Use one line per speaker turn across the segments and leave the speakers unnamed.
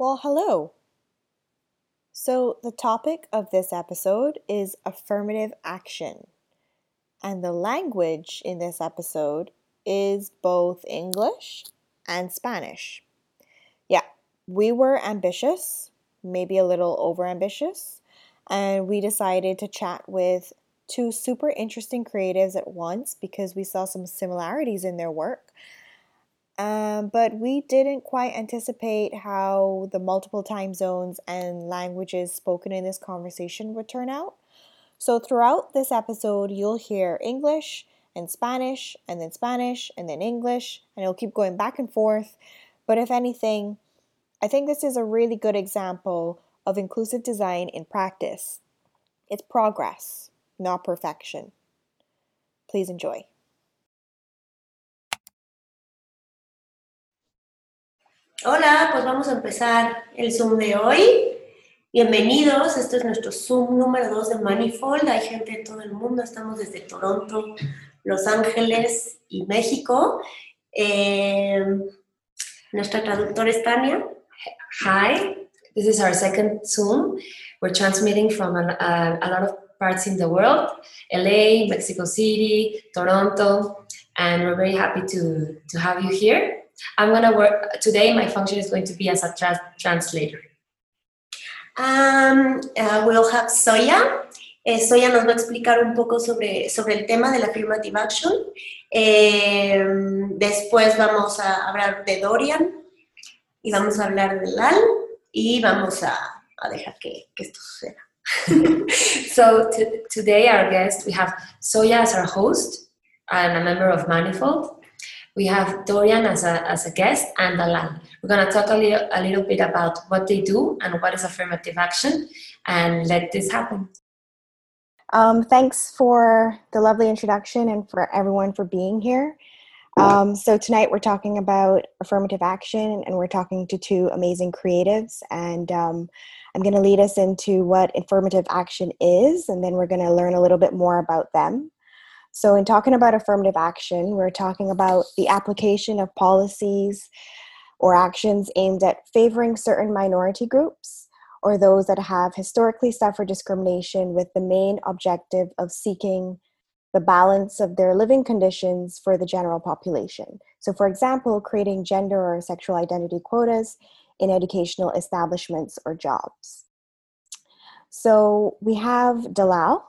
Well, hello. So, the topic of this episode is affirmative action. And the language in this episode is both English and Spanish. Yeah, we were ambitious, maybe a little over ambitious, and we decided to chat with two super interesting creatives at once because we saw some similarities in their work. Um, but we didn't quite anticipate how the multiple time zones and languages spoken in this conversation would turn out. So, throughout this episode, you'll hear English and Spanish, and then Spanish, and then English, and it'll keep going back and forth. But if anything, I think this is a really good example of inclusive design in practice. It's progress, not perfection. Please enjoy.
Hola, pues vamos a empezar el Zoom de hoy. Bienvenidos, este es nuestro Zoom número 2 de Manifold. Hay gente de todo el mundo, estamos desde Toronto, Los Ángeles y México. Eh, nuestra traductora es Tania.
Hi, this is our second Zoom. We're transmitting from uh, a lot of parts in the world LA, Mexico City, Toronto, and we're very happy to, to have you here. I'm going to work today, my function is going to be as a tra translator.
Um, uh, we'll have Soya. Eh, Soya nos va a explicar un poco sobre, sobre el tema de la affirmative action. Eh, después vamos a hablar de Dorian y vamos a hablar de Lal y vamos a, a dejar que, que esto suceda.
so today our guest, we have Soya as our host and a member of Manifold. We have Dorian as a, as a guest and Dalal. We're going to talk a little, a little bit about what they do and what is affirmative action and let this happen.
Um, thanks for the lovely introduction and for everyone for being here. Um, so tonight we're talking about affirmative action and we're talking to two amazing creatives and um, I'm going to lead us into what affirmative action is and then we're going to learn a little bit more about them. So, in talking about affirmative action, we're talking about the application of policies or actions aimed at favoring certain minority groups or those that have historically suffered discrimination with the main objective of seeking the balance of their living conditions for the general population. So, for example, creating gender or sexual identity quotas in educational establishments or jobs. So, we have Dalal,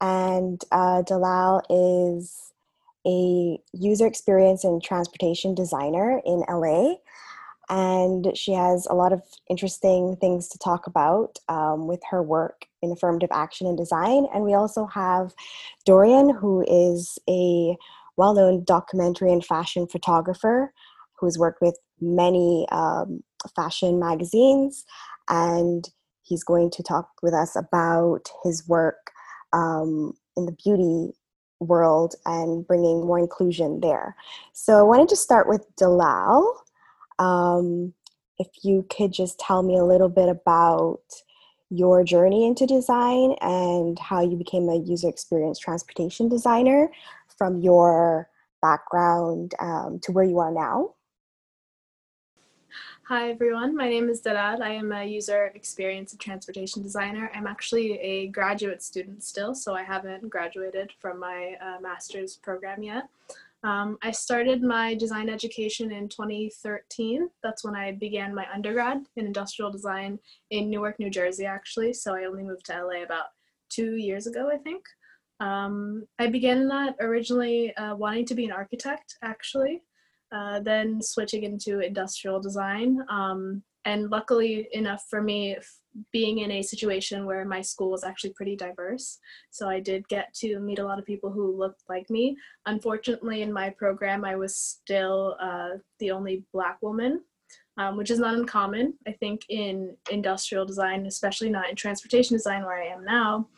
and uh, Dalal is a user experience and transportation designer in LA. And she has a lot of interesting things to talk about um, with her work in affirmative action and design. And we also have Dorian, who is a well known documentary and fashion photographer who's worked with many um, fashion magazines. And he's going to talk with us about his work um, in the beauty world and bringing more inclusion there. So I wanted to start with Dalal. Um, if you could just tell me a little bit about your journey into design and how you became a user experience transportation designer from your background um, to where you are now.
Hi everyone, my name is Dalal. I am a user experience and transportation designer. I'm actually a graduate student still, so I haven't graduated from my uh, master's program yet. Um, I started my design education in 2013. That's when I began my undergrad in industrial design in Newark, New Jersey, actually. So I only moved to LA about two years ago, I think. Um, I began that originally uh, wanting to be an architect, actually. Uh, then switching into industrial design. Um, and luckily enough for me, being in a situation where my school was actually pretty diverse, so I did get to meet a lot of people who looked like me. Unfortunately, in my program, I was still uh, the only Black woman. Um, which is not uncommon, I think, in industrial design, especially not in transportation design where I am now.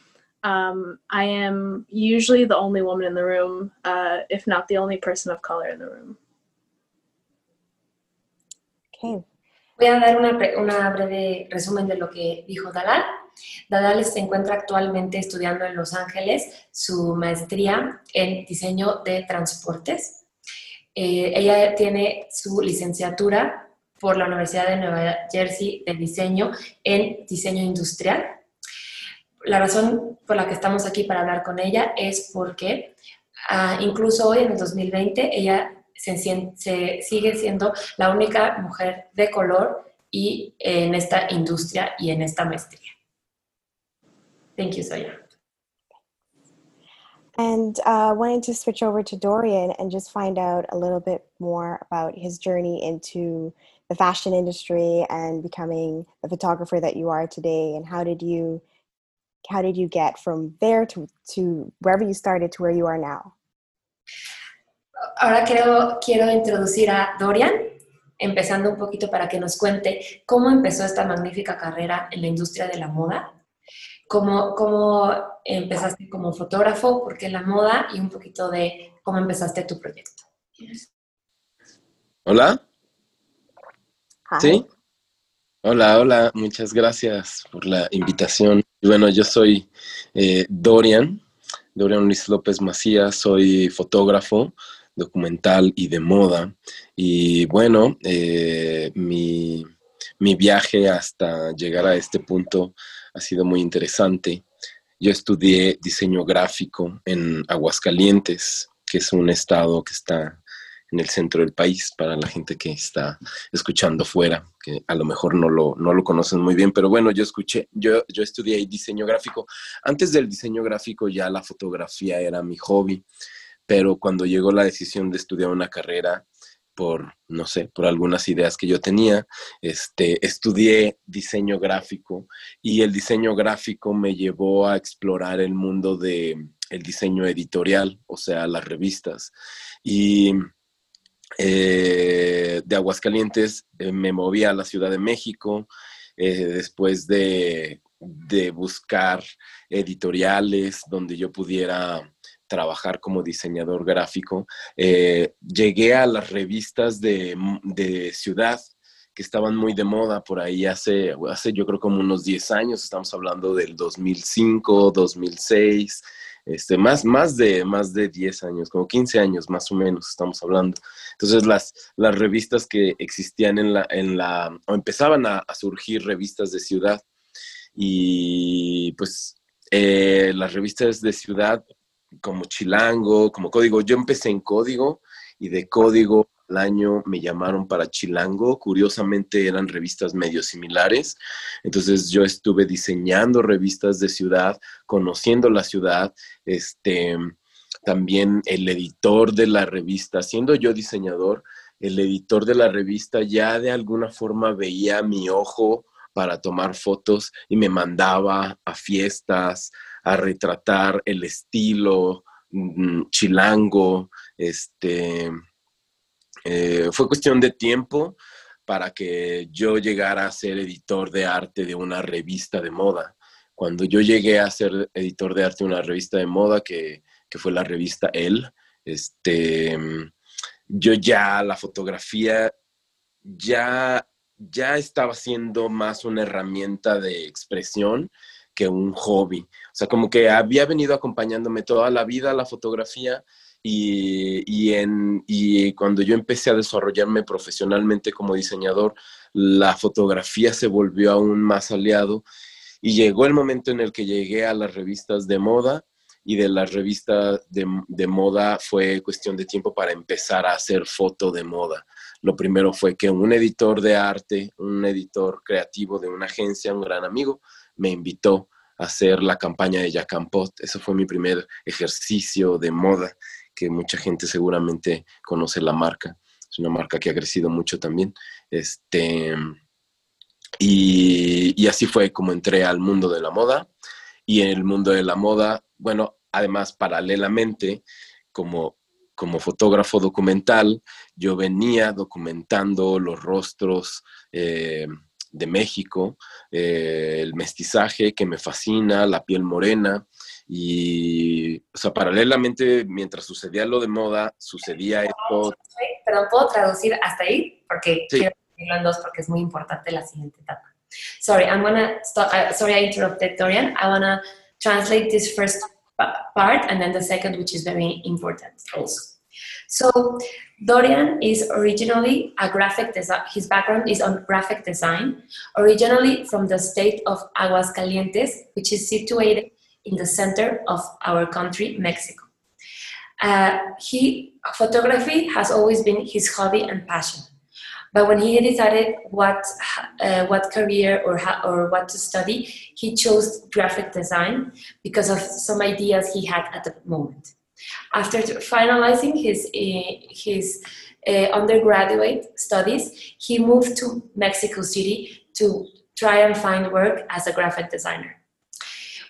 Um, I am usually the only woman in the room, uh, if not the only person of color in the room.
Voy a dar una, una, breve resumen de lo que dijo Dalal. Dalal se encuentra actualmente estudiando en Los Ángeles su maestría en diseño de transportes. Eh, ella tiene su licenciatura por la Universidad de Nueva Jersey de diseño en diseño industrial. La razón por la que estamos aquí para hablar con ella es porque ah, incluso hoy en el 2020 ella se, se, sigue siendo la única mujer de color y en esta industria y en esta maestría. Thank you, Soya.
And uh, wanted to switch over to Dorian and just find out a little bit more about his journey into the fashion industry and becoming the photographer that you are today. And how did you how did you get from there to, to wherever you started to where you are now?
Ahora quiero, quiero introducir a Dorian, empezando un poquito para que nos cuente cómo empezó esta magnífica carrera en la industria de la moda cómo, cómo empezaste como fotógrafo, por qué la moda y un poquito de cómo empezaste tu proyecto.
Hola. ¿Sí? Hola, hola, muchas gracias por la invitación. Bueno, yo soy eh, Dorian, Dorian Luis López Macías, soy fotógrafo documental y de moda. Y bueno, eh, mi, mi viaje hasta llegar a este punto ha sido muy interesante. Yo estudié diseño gráfico en Aguascalientes, que es un estado que está en el centro del país para la gente que está escuchando fuera, que a lo mejor no lo, no lo conocen muy bien, pero bueno, yo escuché, yo, yo estudié diseño gráfico. Antes del diseño gráfico ya la fotografía era mi hobby, pero cuando llegó la decisión de estudiar una carrera, por, no sé, por algunas ideas que yo tenía. Este, estudié diseño gráfico y el diseño gráfico me llevó a explorar el mundo de el diseño editorial, o sea, las revistas. Y eh, de Aguascalientes eh, me moví a la Ciudad de México eh, después de, de buscar editoriales donde yo pudiera trabajar como diseñador gráfico, eh, llegué a las revistas de, de, ciudad que estaban muy de moda por ahí hace, hace yo creo como unos 10 años, estamos hablando del 2005, 2006, este, más, más, de, más de 10 años, como 15 años más o menos estamos hablando. Entonces las, las revistas que existían en la, en la o empezaban a, surgir revistas de ciudad y pues eh, las revistas de ciudad como Chilango, como Código. Yo empecé en Código y de Código al año me llamaron para Chilango. Curiosamente eran revistas medio similares. Entonces yo estuve diseñando revistas de ciudad, conociendo la ciudad, este, también el editor de la revista, siendo yo diseñador, el editor de la revista ya de alguna forma veía mi ojo para tomar fotos y me mandaba a fiestas, a retratar el estilo mm, chilango. Este, eh, fue cuestión de tiempo para que yo llegara a ser editor de arte de una revista de moda. Cuando yo llegué a ser editor de arte de una revista de moda, que, fue la revista El, este, yo ya la fotografía ya, ya estaba siendo más una herramienta de expresión que un hobby. O sea, como que había venido acompañándome toda la vida la fotografía y, y, en, y cuando yo empecé a desarrollarme profesionalmente como diseñador, la fotografía se volvió aún más aliado y llegó el momento en el que llegué a las revistas de moda y de las revistas de, de, moda fue cuestión de tiempo para empezar a hacer foto de moda. Lo primero fue que un editor de arte, un editor creativo de una agencia, un gran amigo, me invitó a hacer la campaña de Jacampot. Eso fue mi primer ejercicio de moda, que mucha gente seguramente conoce la marca. Es una marca que ha crecido mucho también. Este, y, así fue como entré al mundo de la moda. Y en el mundo de la moda, bueno, además paralelamente, como, como fotógrafo documental, yo venía documentando los rostros eh, de México, eh, el mestizaje que me fascina, la piel morena. Y, o sea, paralelamente, mientras sucedía lo de moda, sucedía esto.
Perdón, ¿puedo traducir hasta ahí? Porque quiero decirlo en dos porque es muy importante la siguiente etapa. Sorry, I'm gonna stop. Uh, sorry, I interrupted Dorian. I wanna translate this first part and then the second, which is very important also. So Dorian is originally a graphic design. His background is on graphic design, originally from the state of Aguascalientes, which is situated in the center of our country, Mexico. Uh, he photography has always been his hobby and passion. But when he decided what uh, what career or how, or what to study, he chose graphic design because of some ideas he had at the moment. After finalizing his uh, his uh, undergraduate studies, he moved to Mexico City to try and find work as a graphic designer.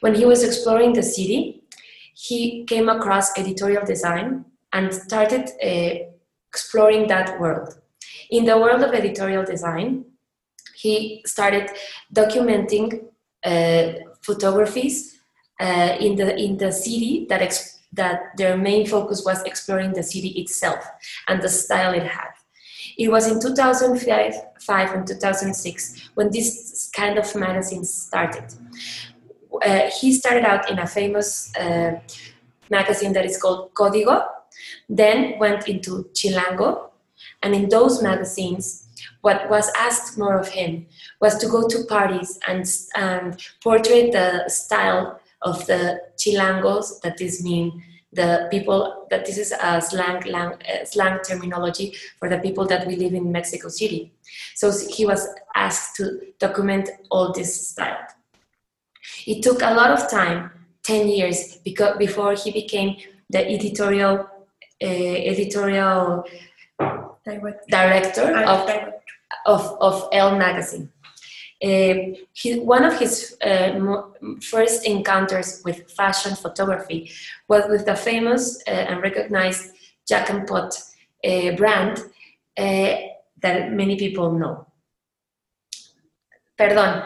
When he was exploring the city, he came across editorial design and started uh, exploring that world. In the world of editorial design, he started documenting uh, photographies uh, in the in the city that that their main focus was exploring the city itself and the style it had. It was in 2005 five and 2006 when this kind of magazine started. Uh, he started out in a famous uh, magazine that is called Código, then went into Chilango, and in those magazines, what was asked more of him was to go to parties and, and portray the style of the chilangos, that this mean the people, that this is a slang, lang, uh, slang terminology for the people that we live in Mexico City. So he was asked to document all this style. It took a lot of time, 10 years, because, before he became the editorial, uh, editorial director of, of, of Elle magazine. Uh, he, one of his uh, first encounters with fashion photography was with the famous uh, and recognized Jack and Pot brand that many people know. Perdón,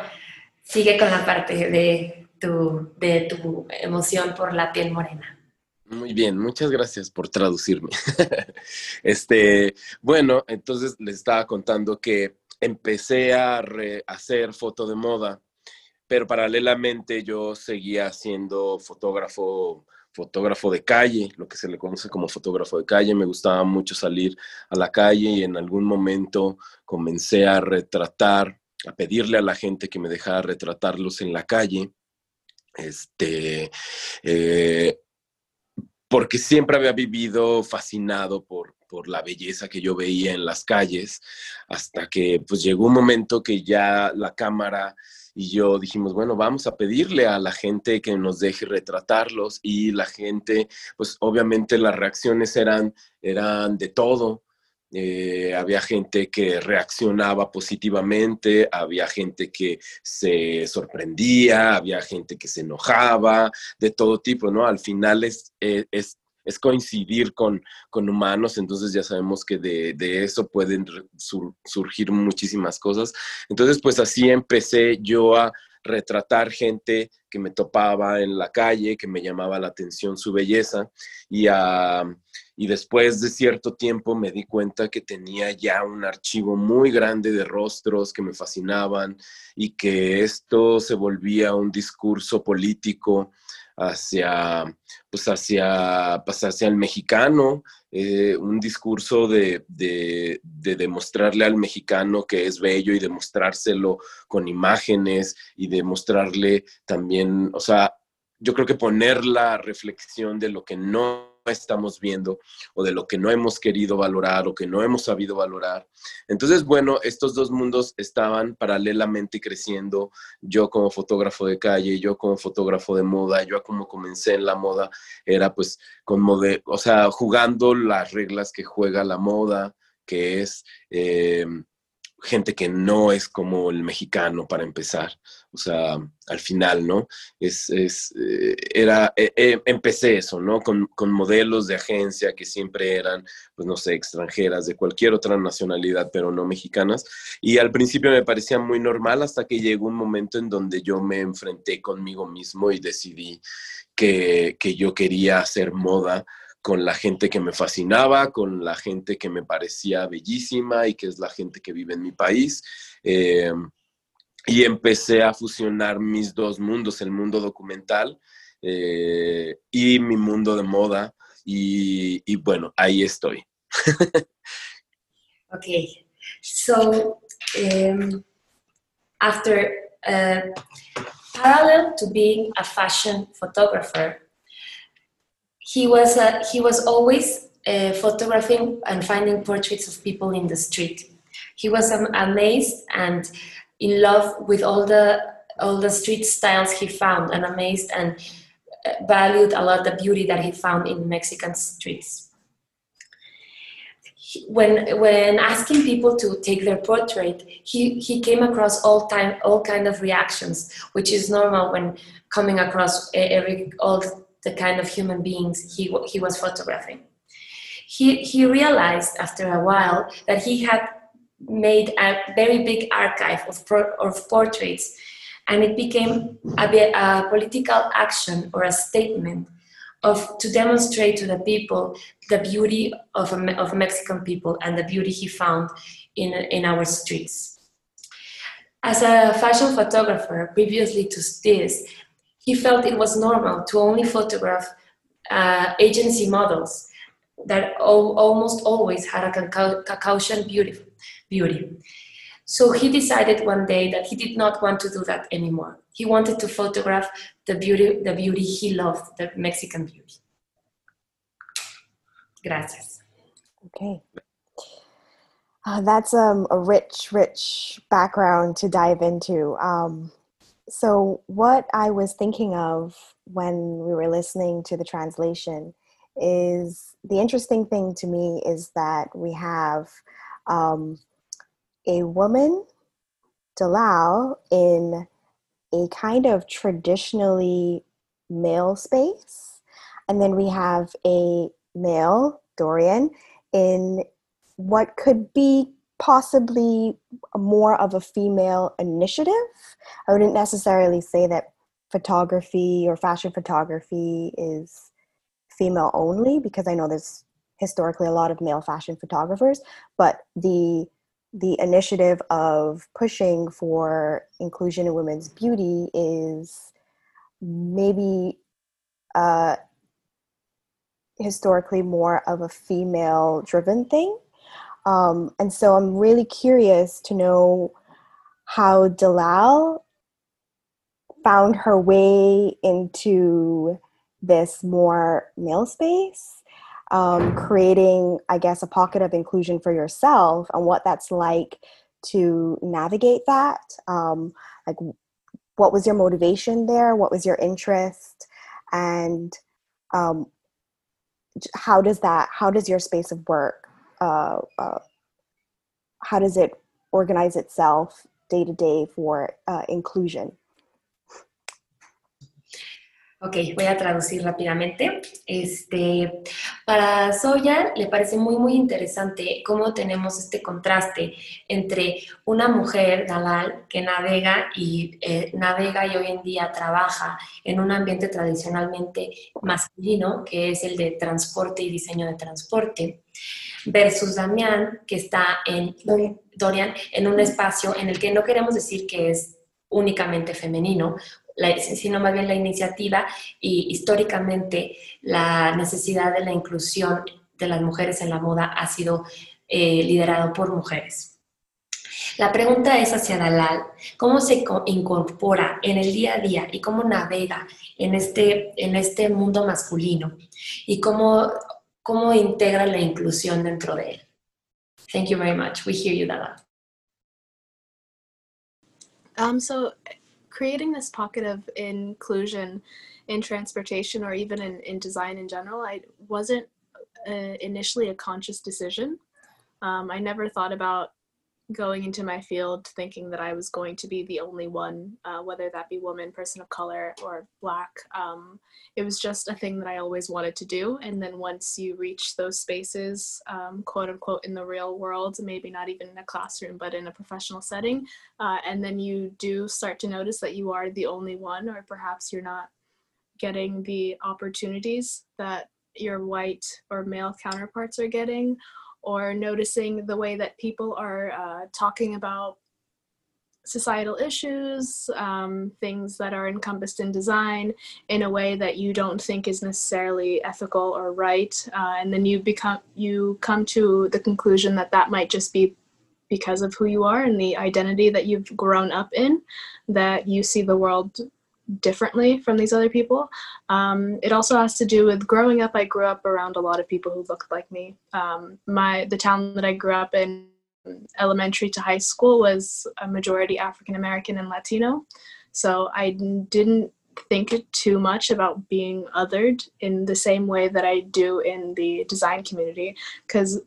sigue con la parte de tu, de tu emoción por la piel morena.
Muy bien, muchas gracias por traducirme. este, bueno, entonces les estaba contando que empecé a hacer foto de moda, pero paralelamente yo seguía siendo fotógrafo, fotógrafo de calle, lo que se le conoce como fotógrafo de calle. Me gustaba mucho salir a la calle y en algún momento comencé a retratar, a pedirle a la gente que me dejara retratarlos en la calle. Este, eh, porque siempre había vivido fascinado por, por la belleza que yo veía en las calles, hasta que pues llegó un momento que ya la cámara y yo dijimos, bueno, vamos a pedirle a la gente que nos deje retratarlos y la gente, pues obviamente las reacciones eran, eran de todo. Eh, había gente que reaccionaba positivamente, había gente que se sorprendía, había gente que se enojaba, de todo tipo, ¿no? Al final es, eh, es, es coincidir con, con, humanos, entonces ya sabemos que de, de eso pueden surgir muchísimas cosas. Entonces, pues así empecé yo a retratar gente que me topaba en la calle, que me llamaba la atención su belleza y, y después de cierto tiempo me di cuenta que tenía ya un archivo muy grande de rostros que me fascinaban y que esto se volvía un discurso político hacia, pues hacia, pues hacia el mexicano, eh, un discurso de, de, demostrarle al mexicano que es bello y demostrárselo con imágenes y demostrarle también, o sea, yo creo que poner la reflexión de lo que no estamos viendo o de lo que no hemos querido valorar o que no hemos sabido valorar. Entonces, bueno, estos dos mundos estaban paralelamente creciendo. Yo como fotógrafo de calle, yo como fotógrafo de moda, yo como comencé en la moda, era pues con mode o sea, jugando las reglas que juega la moda, que es... Eh, gente que no es como el mexicano para empezar. O sea, al final, ¿no? Es, es eh, era, eh, eh, empecé eso, ¿no? Con, con, modelos de agencia que siempre eran, pues no sé, extranjeras, de cualquier otra nacionalidad, pero no mexicanas. Y al principio me parecía muy normal hasta que llegó un momento en donde yo me enfrenté conmigo mismo y decidí que, que yo quería hacer moda con la gente que me fascinaba, con la gente que me parecía bellísima y que es la gente que vive en mi país. Eh, y empecé a fusionar mis dos mundos, el mundo documental eh, y mi mundo de moda. y, y bueno, ahí estoy.
okay, so um, after uh, parallel to being a fashion photographer, he was uh, he was always uh, photographing and finding portraits of people in the street. He was um, amazed and in love with all the all the street styles he found, and amazed and uh, valued a lot the beauty that he found in Mexican streets. When when asking people to take their portrait, he, he came across all time all kind of reactions, which is normal when coming across every all the kind of human beings he he was photographing he, he realized after a while that he had made a very big archive of, of portraits and it became a, a political action or a statement of to demonstrate to the people the beauty of, of Mexican people and the beauty he found in, in our streets. As a fashion photographer, previously to this, he felt it was normal to only photograph uh, agency models that almost always had a Caucasian beauty, beauty. So he decided one day that he did not want to do that anymore. He wanted to photograph the beauty, the beauty he loved, the Mexican beauty. Gracias.
Okay. Uh, that's um, a rich, rich background to dive into. Um, so, what I was thinking of when we were listening to the translation is the interesting thing to me is that we have um, a woman, Dalal, in a kind of traditionally male space, and then we have a male, Dorian, in what could be possibly more of a female initiative. I wouldn't necessarily say that photography or fashion photography is female only because I know there's historically a lot of male fashion photographers, but the the initiative of pushing for inclusion in women's beauty is maybe uh, historically more of a female driven thing. Um, and so I'm really curious to know how Dalal found her way into this more male space, um, creating, I guess, a pocket of inclusion for yourself and what that's like to navigate that. Um, like, what was your motivation there? What was your interest? And um, how does that, how does your space of work, uh, uh, how does it organize itself day to day for uh, inclusion?
Ok, voy a traducir rápidamente. Este, para Soya le parece muy, muy interesante cómo tenemos este contraste entre una mujer, Dalal, que navega y, eh, navega y hoy en día trabaja en un ambiente tradicionalmente masculino, que es el de transporte y diseño de transporte, versus Damián, que está en Dorian, en un espacio en el que no queremos decir que es únicamente femenino, sino más bien la iniciativa y históricamente la necesidad de la inclusión de las mujeres en la moda ha sido eh, liderado por mujeres. La pregunta es hacia Dalal, ¿cómo se incorpora en el día a día y cómo navega en este, en este mundo masculino y cómo, cómo integra la inclusión dentro de él? Thank you very much. We hear you, Dalal.
Um, so creating this pocket of inclusion in transportation or even in, in design in general, I wasn't uh, initially a conscious decision. Um, I never thought about going into my field thinking that I was going to be the only one, uh, whether that be woman, person of color, or black. Um, it was just a thing that I always wanted to do. And then once you reach those spaces, um, quote unquote, in the real world, maybe not even in a classroom, but in a professional setting, uh, and then you do start to notice that you are the only one, or perhaps you're not getting the opportunities that your white or male counterparts are getting or noticing the way that people are uh, talking about societal issues, um, things that are encompassed in design in a way that you don't think is necessarily ethical or right, uh, and then you become you come to the conclusion that that might just be because of who you are and the identity that you've grown up in, that you see the world differently from these other people. Um, it also has to do with growing up. I grew up around a lot of people who looked like me. Um, my the town that I grew up in elementary to high school was a majority African American and Latino. So I didn't think too much about being othered in the same way that I do in the design community because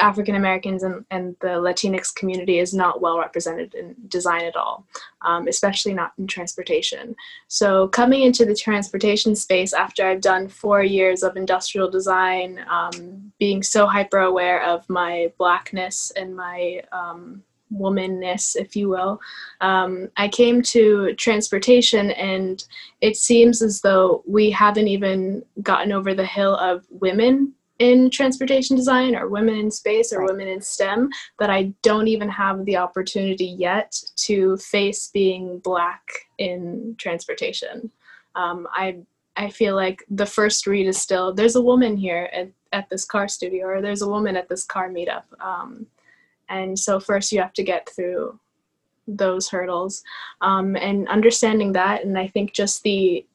African Americans and, and the Latinx community is not well represented in design at all, um, especially not in transportation. So, coming into the transportation space after I've done four years of industrial design, um, being so hyper aware of my blackness and my um, womanness, if you will, um, I came to transportation, and it seems as though we haven't even gotten over the hill of women in transportation design or women in space or right. women in STEM that I don't even have the opportunity yet to face being black in transportation. Um, I I feel like the first read is still there's a woman here at, at this car studio or there's a woman at this car meetup. Um, and so first you have to get through those hurdles um, and understanding that and I think just the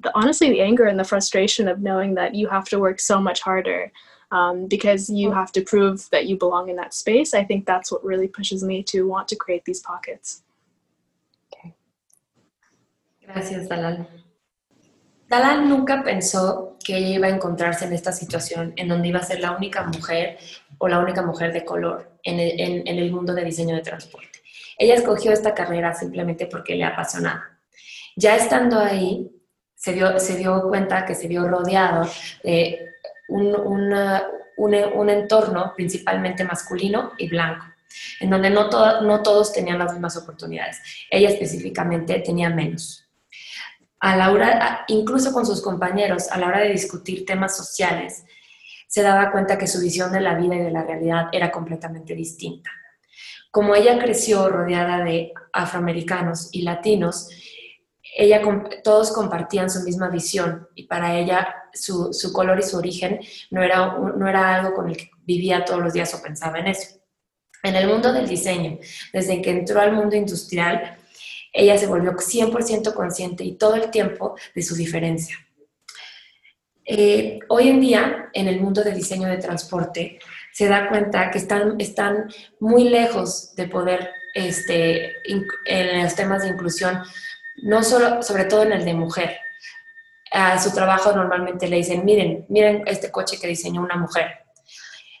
the, honestly the anger and the frustration of knowing that you have to work so much harder um, because you have to prove that you belong in that space. I think that's what really pushes me to want to create these pockets.
Okay. Gracias, Dalal. Dalal nunca pensó que ella iba a encontrarse en esta situación en donde iba a ser la única mujer o la única mujer de color en el, en, en el mundo de diseño de transporte. Ella escogió esta carrera simplemente porque le apasionaba. Ya estando ahí, se dio, se dio cuenta que se vio rodeado de un, un, entorno principalmente masculino y blanco, en donde no, no todos tenían las mismas oportunidades. Ella específicamente tenía menos. A la hora, incluso con sus compañeros, a la hora de discutir temas sociales, se daba cuenta que su visión de la vida y de la realidad era completamente distinta. Como ella creció rodeada de afroamericanos y latinos, ella, todos compartían su misma visión y para ella su, su, color y su origen no era, no era algo con el que vivía todos los días o pensaba en eso. En el mundo del diseño, desde que entró al mundo industrial, ella se volvió 100% consciente y todo el tiempo de su diferencia. Eh, hoy en día, en el mundo del diseño de transporte, se da cuenta que están, están muy lejos de poder, este, en los temas de inclusión, no solo, sobre todo en el de mujer. A su trabajo normalmente le dicen, miren, miren este coche que diseñó una mujer.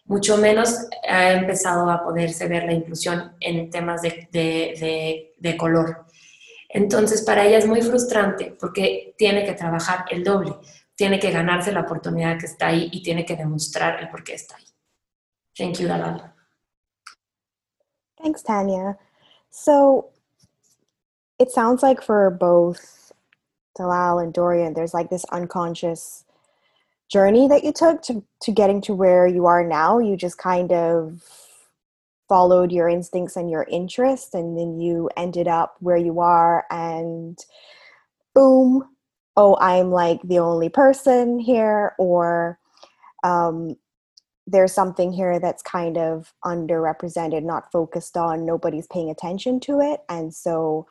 Mucho menos ha empezado a poderse ver la inclusión en temas de, color. Entonces, para ella es muy frustrante porque tiene que trabajar el doble, tiene que ganarse la oportunidad que está ahí y tiene que demostrar el por qué está ahí. Thank you, Dalal.
Thanks, Tanya. So, it sounds like for both Dalal and Dorian, there's like this unconscious journey that you took to, to getting to where you are now. You just kind of followed your instincts and your interests, and then you ended up where you are, and boom, oh, I'm like the only person here, or um, there's something here that's kind of underrepresented, not focused on, nobody's paying attention to it. And so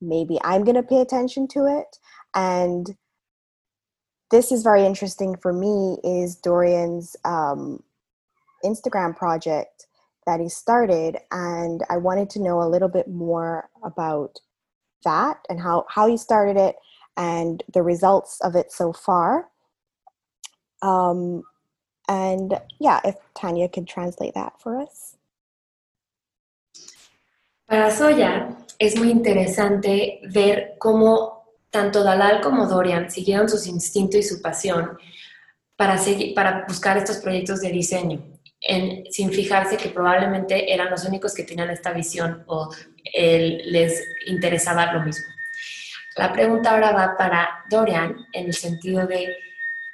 maybe I'm going to pay attention to it. And this is very interesting for me is Dorian's um, Instagram project that he started. And I wanted to know a little bit more about that and how, how he started it and the results of it so far. Um, and yeah, if Tanya could translate that for us.
so Soya es muy interesante ver cómo tanto Dalal como Dorian siguieron sus instintos y su pasión para, seguir, para buscar estos proyectos de diseño, sin fijarse que probablemente eran los únicos que tenían esta visión o les interesaba lo mismo. La pregunta ahora va para Dorian en el sentido de,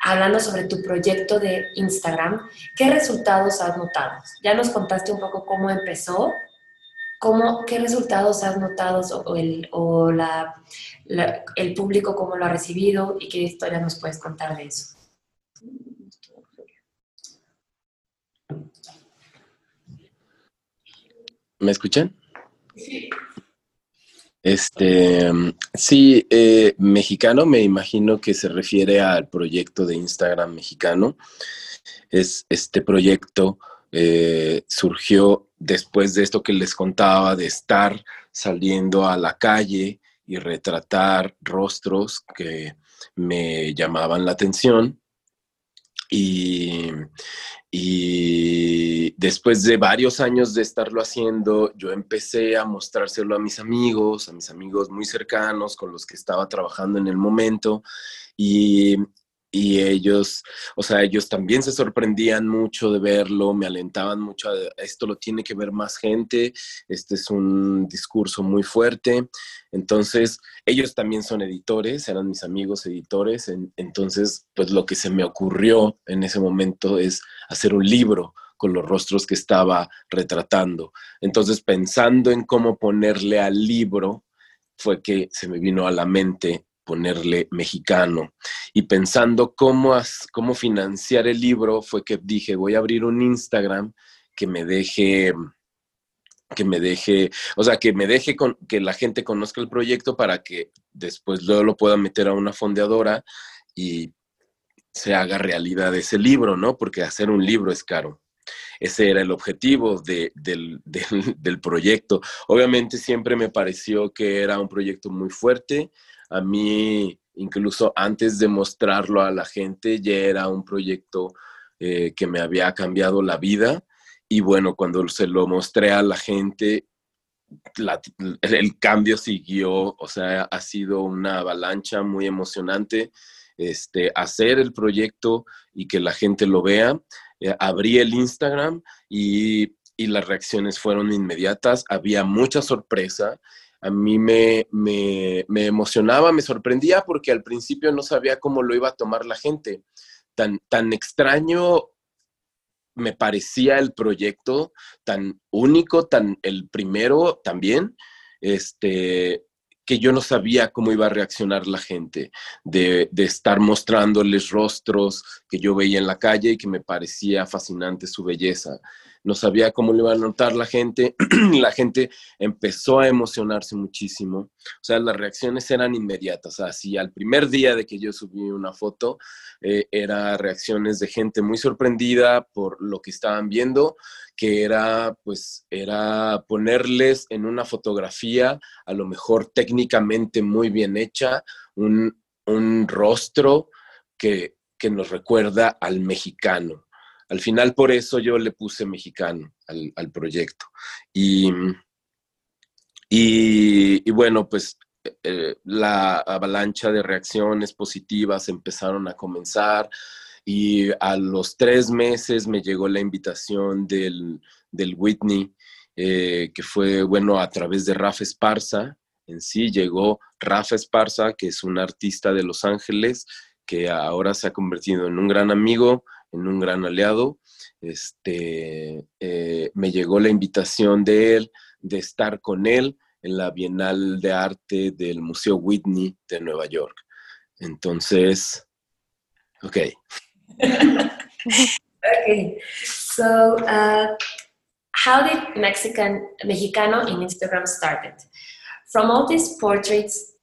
hablando sobre tu proyecto de Instagram, ¿qué resultados has notado? Ya nos contaste un poco cómo empezó, ¿cómo, ¿qué resultados has notado o, el, o la, el público cómo lo ha recibido y qué historia nos puedes contar de eso?
¿Me escuchan? Sí. Este, sí, eh, mexicano, me imagino que se refiere al proyecto de Instagram mexicano. Es este proyecto eh, surgió después de esto que les contaba, de estar saliendo a la calle y retratar rostros que me llamaban la atención. Y, y después de varios años de estarlo haciendo, yo empecé a mostrárselo a mis amigos, a mis amigos muy cercanos con los que estaba trabajando en el momento. Y, y ellos, o sea, ellos también se sorprendían mucho de verlo, me alentaban mucho, esto lo tiene que ver más gente, este es un discurso muy fuerte. Entonces, ellos también son editores, eran mis amigos editores, entonces, pues lo que se me ocurrió en ese momento es hacer un libro con los rostros que estaba retratando. Entonces, pensando en cómo ponerle al libro, fue que se me vino a la mente ponerle mexicano. Y pensando cómo, cómo financiar el libro, fue que dije, voy a abrir un Instagram que me deje que me deje, o sea, que me deje que la gente conozca el proyecto para que después luego lo pueda meter a una fondeadora y se haga realidad ese libro, ¿no? Porque hacer un libro es caro. Ese era el objetivo del, del, proyecto. Obviamente siempre me pareció que era un proyecto muy fuerte, a mí, incluso antes de mostrarlo a la gente, ya era un proyecto eh, que me había cambiado la vida. Y bueno, cuando se lo mostré a la gente, el cambio siguió, o sea, ha sido una avalancha muy emocionante. Este, hacer el proyecto y que la gente lo vea. Eh, abrí el Instagram y, y, las reacciones fueron inmediatas. Había mucha sorpresa a mí me, emocionaba, me sorprendía porque al principio no sabía cómo lo iba a tomar la gente. Tan, tan extraño me parecía el proyecto, tan único, tan el primero también, este, que yo no sabía cómo iba a reaccionar la gente, de, de, estar mostrándoles rostros que yo veía en la calle y que me parecía fascinante su belleza no sabía cómo le iba a notar la gente, la gente empezó a emocionarse muchísimo, o sea, las reacciones eran inmediatas, así al primer día de que yo subí una foto, eh, era reacciones de gente muy sorprendida por lo que estaban viendo, que era, pues, era ponerles en una fotografía, a lo mejor técnicamente muy bien hecha, un, rostro que, que nos recuerda al mexicano, al final por eso yo le puse mexicano al, proyecto. Y, y, bueno, pues eh, la avalancha de reacciones positivas empezaron a comenzar y a los tres meses me llegó la invitación del, Whitney, eh, que fue, bueno, a través de Rafa Esparza. En sí llegó Rafa Esparza, que es un artista de Los Ángeles, que ahora se ha convertido en un gran amigo, en un gran aliado. Este, eh, me llegó la invitación de él de estar con él en la Bienal de Arte del Museo Whitney de Nueva York. Entonces, ok.
okay, so uh, how did Mexican Mexicano in Instagram started? From all these portraits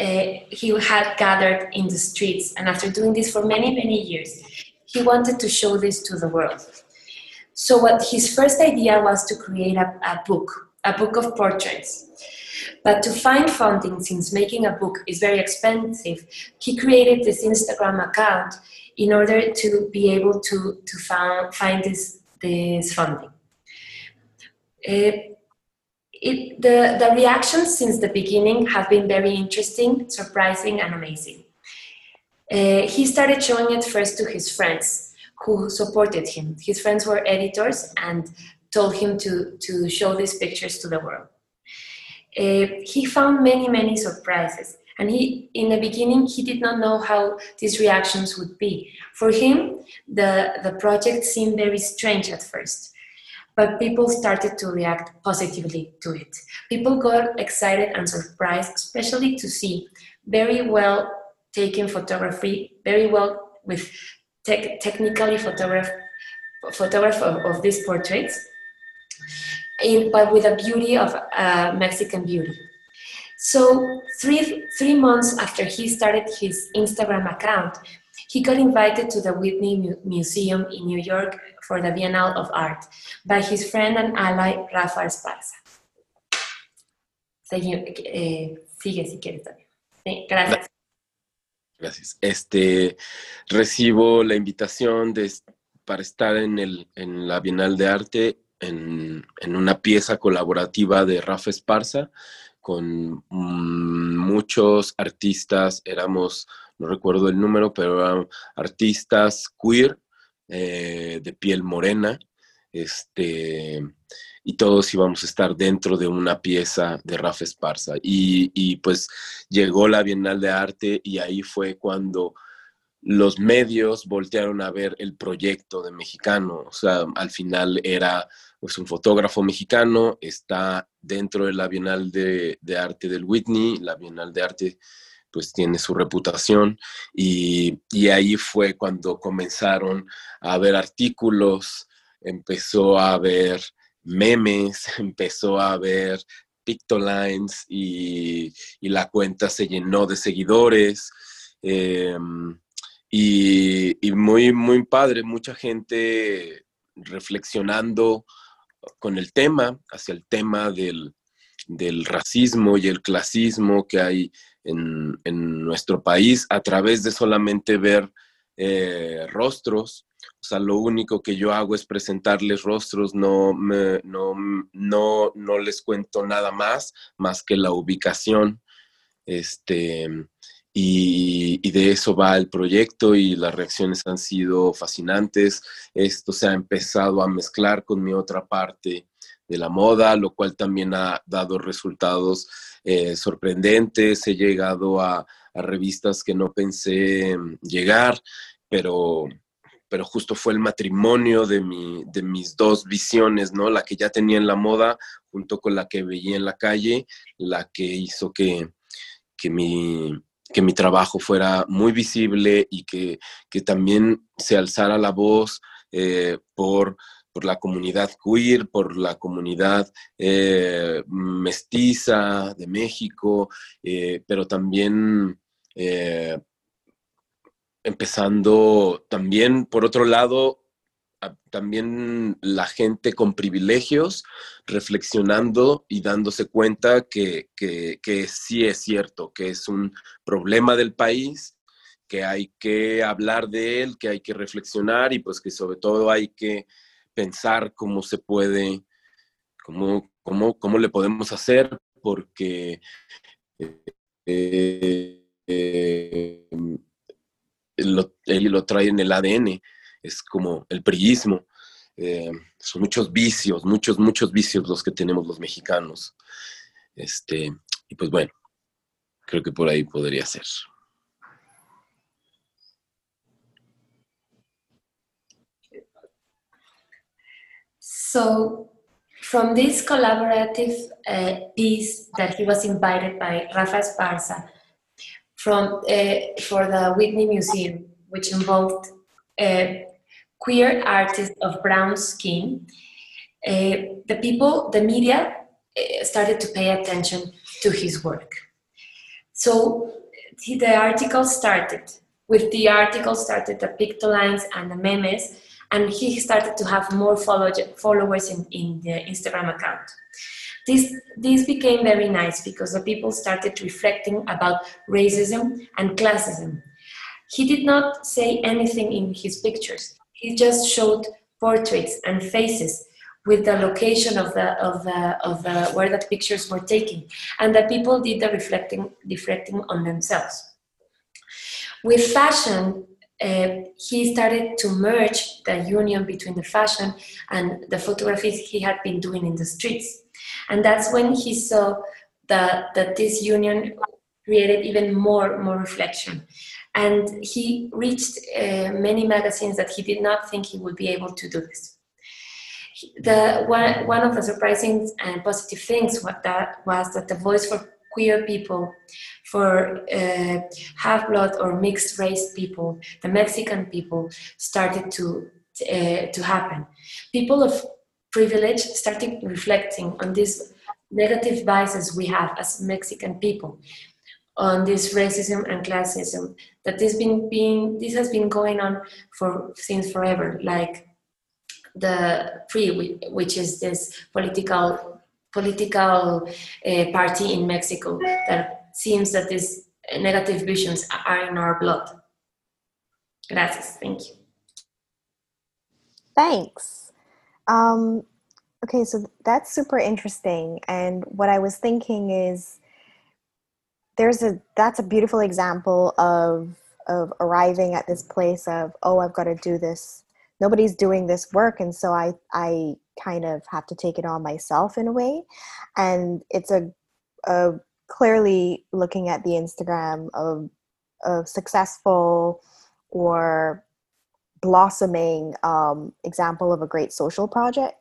uh, he had gathered in the streets, and after doing this for many, many years, he wanted to show this to the world. So what his first idea was to create a, a book, a book of portraits. But to find funding, since making a book is very expensive, he created this Instagram account in order to be able to, to found, find this, this funding. Uh, it, the, the reactions since the beginning have been very interesting, surprising, and amazing. Uh, he started showing it first to his friends who supported him. His friends were editors and told him to, to show these pictures to the world. Uh, he found many, many surprises. And he, in the beginning, he did not know how these reactions would be. For him, the, the project seemed very strange at first. but people started to react positively to it. People got excited and surprised, especially to see very well taken photography, very well with te- technically photograph photograph of, of these portraits, in, but with a beauty of uh, Mexican beauty. So three three months after he started his Instagram account, he got invited to the Whitney Mu- Museum in New York for the Biennale of Art by his friend and ally Rafa Esparza. Eh, sigue si quieres gracias.
Gracias. Este, recibo la invitación de, para estar en, el, en la Bienal de Arte en, en una pieza colaborativa de Rafa Esparza con mm, muchos artistas, éramos, no recuerdo el número, pero eran artistas queer eh, de piel morena, este, y todos íbamos a estar dentro de una pieza de Rafa Esparza. Y, y, pues llegó la Bienal de Arte y ahí fue cuando los medios voltearon a ver el proyecto de mexicano. O sea, al final era pues, un fotógrafo mexicano, está dentro de la Bienal de, de Arte del Whitney, la Bienal de Arte pues tiene su reputación y, y, ahí fue cuando comenzaron a ver artículos, empezó a ver memes, empezó a ver pictolines y, y la cuenta se llenó de seguidores. Eh, y, y, muy, muy padre, mucha gente reflexionando con el tema, hacia el tema del, del racismo y el clasismo que hay en, en, nuestro país a través de solamente ver eh, rostros. O sea, lo único que yo hago es presentarles rostros, no, me, no, no, no les cuento nada más, más que la ubicación. Este, y, y, de eso va el proyecto y las reacciones han sido fascinantes. Esto se ha empezado a mezclar con mi otra parte de la moda, lo cual también ha dado resultados eh, sorprendentes. He llegado a, a, revistas que no pensé llegar, pero, pero justo fue el matrimonio de, mi, de mis dos visiones, ¿no? La que ya tenía en la moda junto con la que veía en la calle, la que hizo que, que mi que mi trabajo fuera muy visible y que, que también se alzara la voz eh, por, por, la comunidad queer, por la comunidad eh, mestiza de México, eh, pero también empezando también, por otro lado, también la gente con privilegios reflexionando y dándose cuenta que, que, sí es cierto, que es un problema del país, que hay que hablar de él, que hay que reflexionar y pues que sobre todo hay que pensar cómo se puede, cómo, cómo, cómo le podemos hacer, porque eh, eh, lo, él lo trae en el ADN es como el priismo. Eh, son muchos vicios, muchos, muchos vicios los que tenemos los mexicanos. Este, y pues bueno, creo que por ahí podría ser.
So, from this collaborative uh, piece that he was invited by Rafa Esparza from, uh, for the Whitney Museum, which involved uh, queer artists of brown skin, uh, the people, the media uh, started to pay attention to his work. So the article started. With the article started the pictolines and the memes, and he started to have more follow followers in, in the Instagram account. This, this became very nice because the people started reflecting about racism and classism. He did not say anything in his pictures. He just showed portraits and faces with the location of the of the of the where the pictures were taken and the people did the reflecting reflecting on themselves. With fashion uh, he started to merge the union between the fashion and the photographies he had been doing in the streets and that's when he saw that that this union created even more more reflection and he reached uh, many magazines that he did not think he would be able to do this. the one, one of the surprising and positive things what that was that the voice for queer people, for uh, half blood or mixed race people, the Mexican people started to uh, to happen. People of privilege started reflecting on these negative biases we have as Mexican people, on this racism and classism that this been being this has been going on for since forever, like the PRI, which is this political political uh, party in Mexico that seems that these negative visions are in our blood. Gracias. Thank you.
Thanks. Um, okay, so that's super interesting. And what I was thinking is there's a that's a beautiful example of of arriving at this place of oh I've got to do this. Nobody's doing this work, and so I I kind of have to take it on myself in a way. And it's a, a clearly looking at the Instagram of of successful or blossoming um, example of a great social project.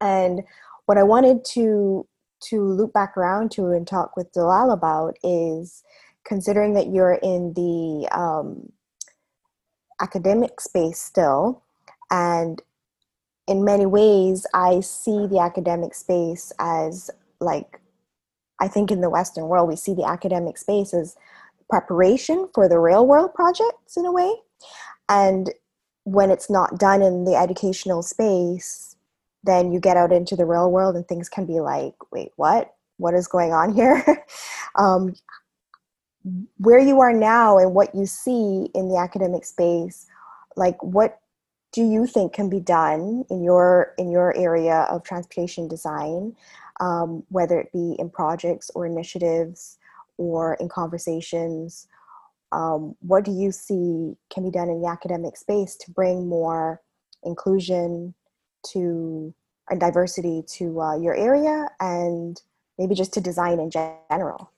And what I wanted to to loop back around to and talk with Dalal about is considering that you're in the um, academic space still, and in many ways, I see the academic space as like, I think in the Western world, we see the academic space as preparation for the real world projects in a way. And when it's not done in the educational space, then you get out into the real world and things can be like, wait, what? What is going on here? um, where you are now and what you see in the academic space, like what do you think can be done in your in your area of transportation design, um, whether it be in projects or initiatives or in conversations? Um, what do you see can be done in the academic space to bring more inclusion to and diversity to uh, your area and maybe just to design in general?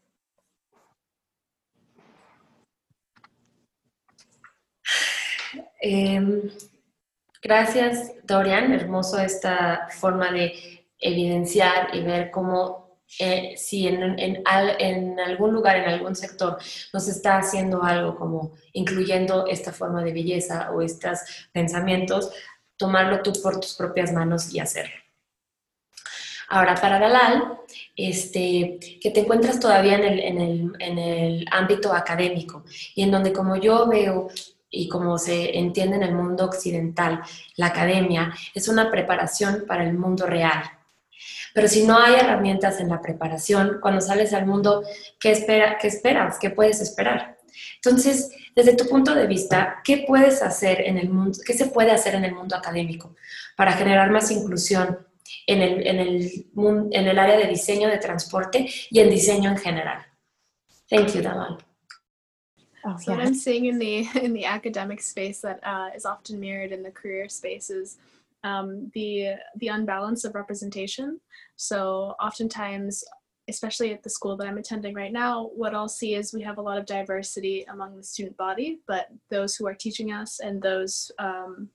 Gracias, Dorian. Hermoso esta forma de evidenciar y ver cómo eh, si en, en, en, algún lugar, en algún sector, nos está haciendo algo como incluyendo esta forma de belleza o estos pensamientos, tomarlo tú por tus propias manos y hacerlo. Ahora, para Dalal, este, que te encuentras todavía en el, en, el, en el ámbito académico y en donde como yo veo y como se entiende en el mundo occidental, la academia es una preparación para el mundo real. Pero si no hay herramientas en la preparación, cuando sales al mundo, ¿qué, espera, qué esperas? ¿Qué puedes esperar? Entonces, desde tu punto de vista, ¿qué puedes hacer en el mundo, qué se puede hacer en el mundo académico para generar más inclusión en el, en el, en el área de diseño de transporte y en diseño en general? Thank you, Dalal.
Oh, so yeah. what I'm seeing in the in the academic space that uh, is often mirrored in the career space is um, the the unbalance of representation. So oftentimes, especially at the school that I'm attending right now, what I'll see is we have a lot of diversity among the student body, but those who are teaching us and those um,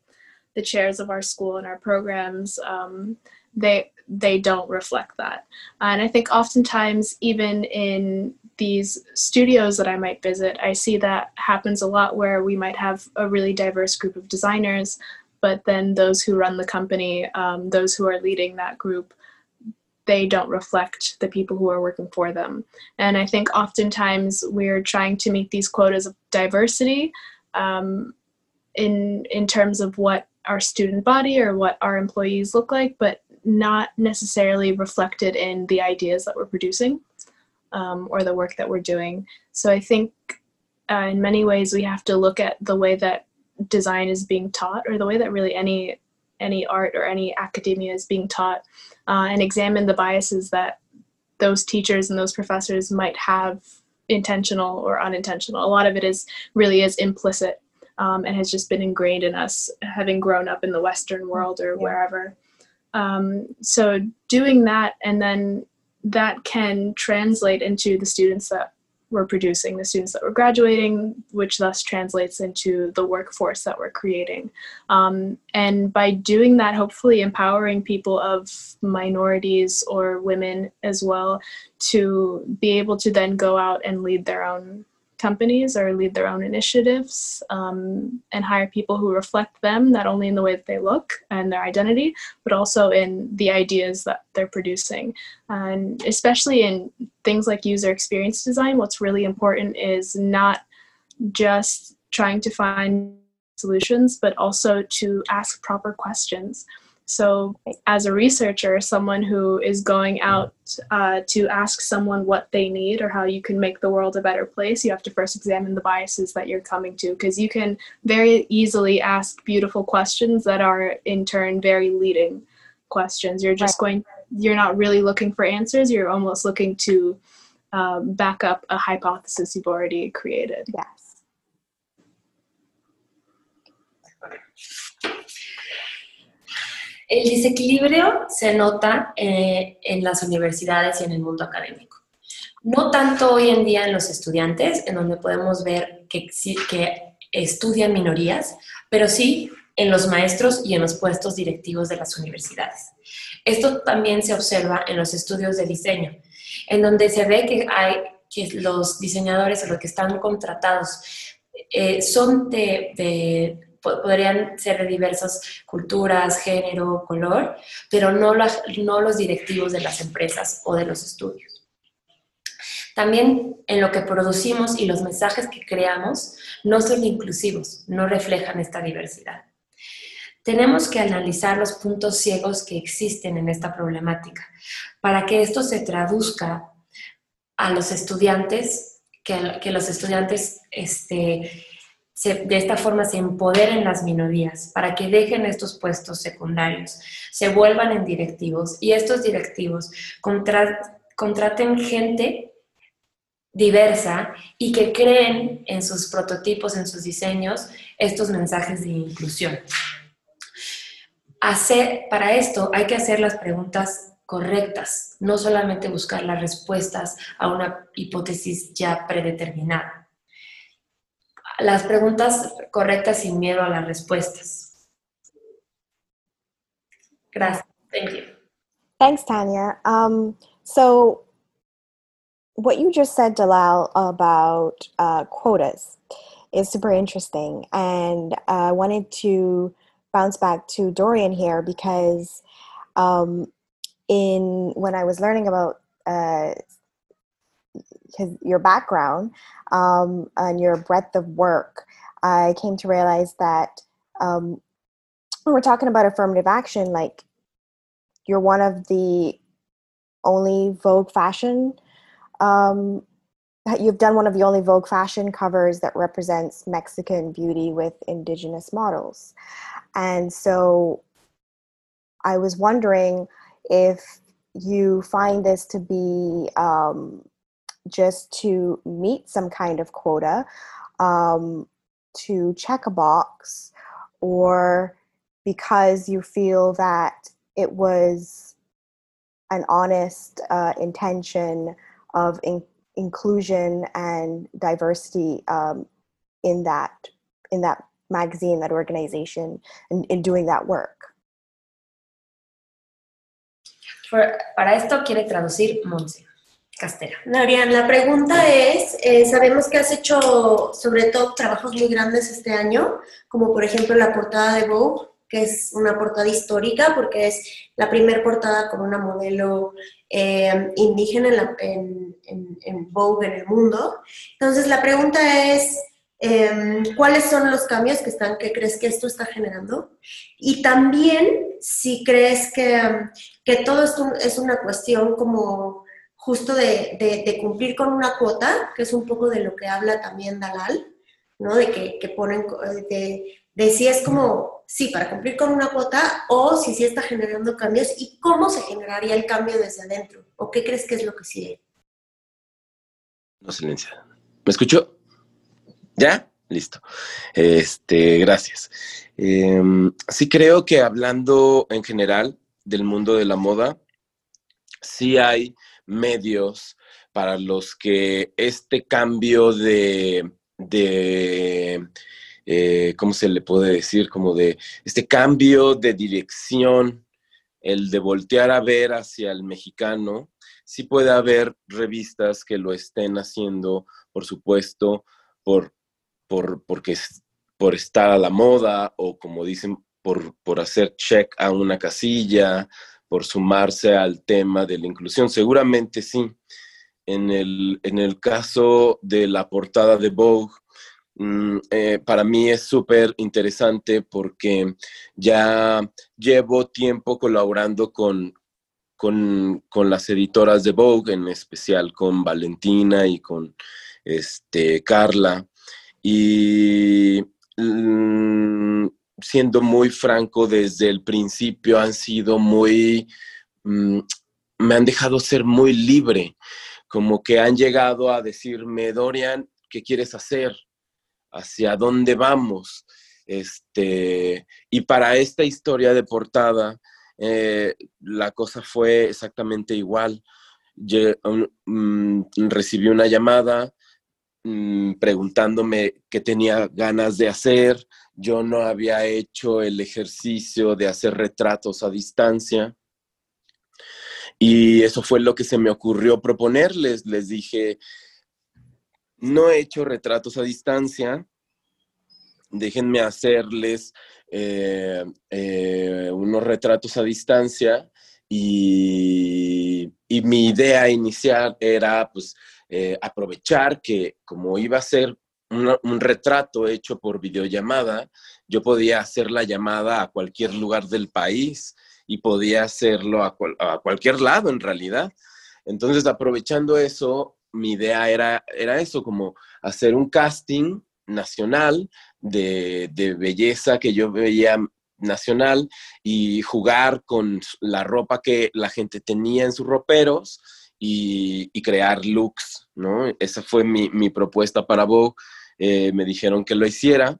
the chairs of our school and our programs, um, they they don't reflect that. And I think oftentimes, even in these studios that I might visit, I see that happens a lot where we might have a really diverse group of designers, but then those who run the company, um, those who are leading that group, they don't reflect the people who are working for them. And I think oftentimes we're trying to meet these quotas of diversity um, in in terms of what our student body or what our employees look like, but not necessarily reflected in the ideas that we're producing um, or the work that we're doing. So I think uh, in many ways we have to look at the way that design is being taught or the way that really any any art or any academia is being taught uh, and examine the biases that those teachers and those professors might have intentional or unintentional a lot of it is really is implicit um, and has just been ingrained in us having grown up in the western world or yeah. wherever um, so doing that and then that can translate into the students that we're producing, the students that we're graduating, which thus translates into the workforce that we're creating. Um, and by doing that, hopefully empowering people of minorities or women as well to be able to then go out and lead their own companies or lead their own initiatives um, and hire people who reflect them, not only in the way that they look and their identity, but also in the ideas that they're producing. And especially in things like user experience design, what's really important is not just trying to find solutions, but also to ask proper questions. So, as a researcher, someone who is going out uh, to ask someone what they need or how you can make the world a better place, you have to first examine the biases that you're coming to because you can very easily ask beautiful questions that are in turn very leading questions. You're just right. going, you're not really looking for answers, you're almost looking to um, back up a hypothesis you've already created.
Yes.
El desequilibrio se nota eh, en las universidades y en el mundo académico. No tanto hoy en día en los estudiantes, en donde podemos ver que, estudian minorías, pero sí en los maestros y en los puestos directivos de las universidades. Esto también se observa en los estudios de diseño, en donde se ve que, hay, que los diseñadores o los que están contratados eh, son de podrían ser de diversas culturas, género, color, pero no, los directivos de las empresas o de los estudios. También en lo que producimos y los mensajes que creamos no son inclusivos, no reflejan esta diversidad. Tenemos que analizar los puntos ciegos que existen en esta problemática para que esto se traduzca a los estudiantes, que, que los estudiantes este, de esta forma se empoderen las minorías para que dejen estos puestos secundarios, se vuelvan en directivos y estos directivos contraten gente diversa y que creen en sus prototipos, en sus diseños, estos mensajes de inclusión. Hacer, para esto hay que hacer las preguntas correctas, no solamente buscar las respuestas a una hipótesis ya predeterminada las preguntas correctas sin miedo a las respuestas. Gracias. Thank you.
Thanks, Tanya. Um, so, what you just said, Dalal, about uh, quotas is super interesting. And I wanted to bounce back to Dorian here because um, in when I was learning about uh, his, your background um, and your breadth of work, I came to realize that um, when we're talking about affirmative action, like you're one of the only Vogue fashion. Um, you've done one of the only Vogue fashion covers that represents Mexican beauty with indigenous models. And so I was wondering if you find this to be um, just to meet some kind of quota, um, to check a box, or because you feel that it was an honest uh, intention of in- inclusion and diversity um, in that in that magazine, that organization, and in doing that work.
Para esto quiere traducir Monse. Castera.
Norian, la pregunta es, eh, sabemos que has hecho sobre todo trabajos muy grandes este año, como por ejemplo la portada de Vogue, que es una portada histórica porque es la primera portada con una modelo eh, indígena en, en, Vogue en el mundo. Entonces la pregunta es, em, ¿cuáles son los cambios que, están, que crees que esto está generando? Y también si crees que, que todo esto es una cuestión como justo de, cumplir con una cuota, que es un poco de lo que habla también Dalal, ¿no? De que, ponen, de, de, si es como, sí, para cumplir con una cuota, o si sí está generando cambios, y cómo se generaría el cambio desde adentro, o qué crees que es lo que sigue.
No silencia. ¿Me escuchó? ¿Ya? Listo. Este, gracias. Em, sí creo que hablando en general del mundo de la moda, sí hay medios para los que este cambio de, de eh, ¿cómo se le puede decir? Como de este cambio de dirección, el de voltear a ver hacia el mexicano, sí puede haber revistas que lo estén haciendo, por supuesto, por, por, porque, por estar a la moda o como dicen, por, por hacer check a una casilla, por sumarse al tema de la inclusión. Seguramente sí. En el, en el caso de la portada de Vogue, mm, eh, para mí es súper interesante porque ya llevo tiempo colaborando con, con, con, las editoras de Vogue, en especial con Valentina y con este, Carla. Y mm, siendo muy franco, desde el principio han sido muy, mm, me han dejado ser muy libre, como que han llegado a decirme, Dorian, ¿qué quieres hacer? ¿Hacia dónde vamos? Este, y para esta historia de portada, eh, la cosa fue exactamente igual. Mm, recibí una llamada mm, preguntándome qué tenía ganas de hacer, yo no había hecho el ejercicio de hacer retratos a distancia. Y eso fue lo que se me ocurrió proponerles. Les dije, no he hecho retratos a distancia, déjenme hacerles eh, eh, unos retratos a distancia y, mi idea inicial era pues eh, aprovechar que como iba a ser un, retrato hecho por videollamada, yo podía hacer la llamada a cualquier lugar del país y podía hacerlo a, cualquier lado en realidad. Entonces, aprovechando eso, mi idea era, era eso, como hacer un casting nacional de, belleza que yo veía nacional y jugar con la ropa que la gente tenía en sus roperos y, crear looks, ¿no? Esa fue mi, mi propuesta para Vogue eh, me dijeron que lo hiciera.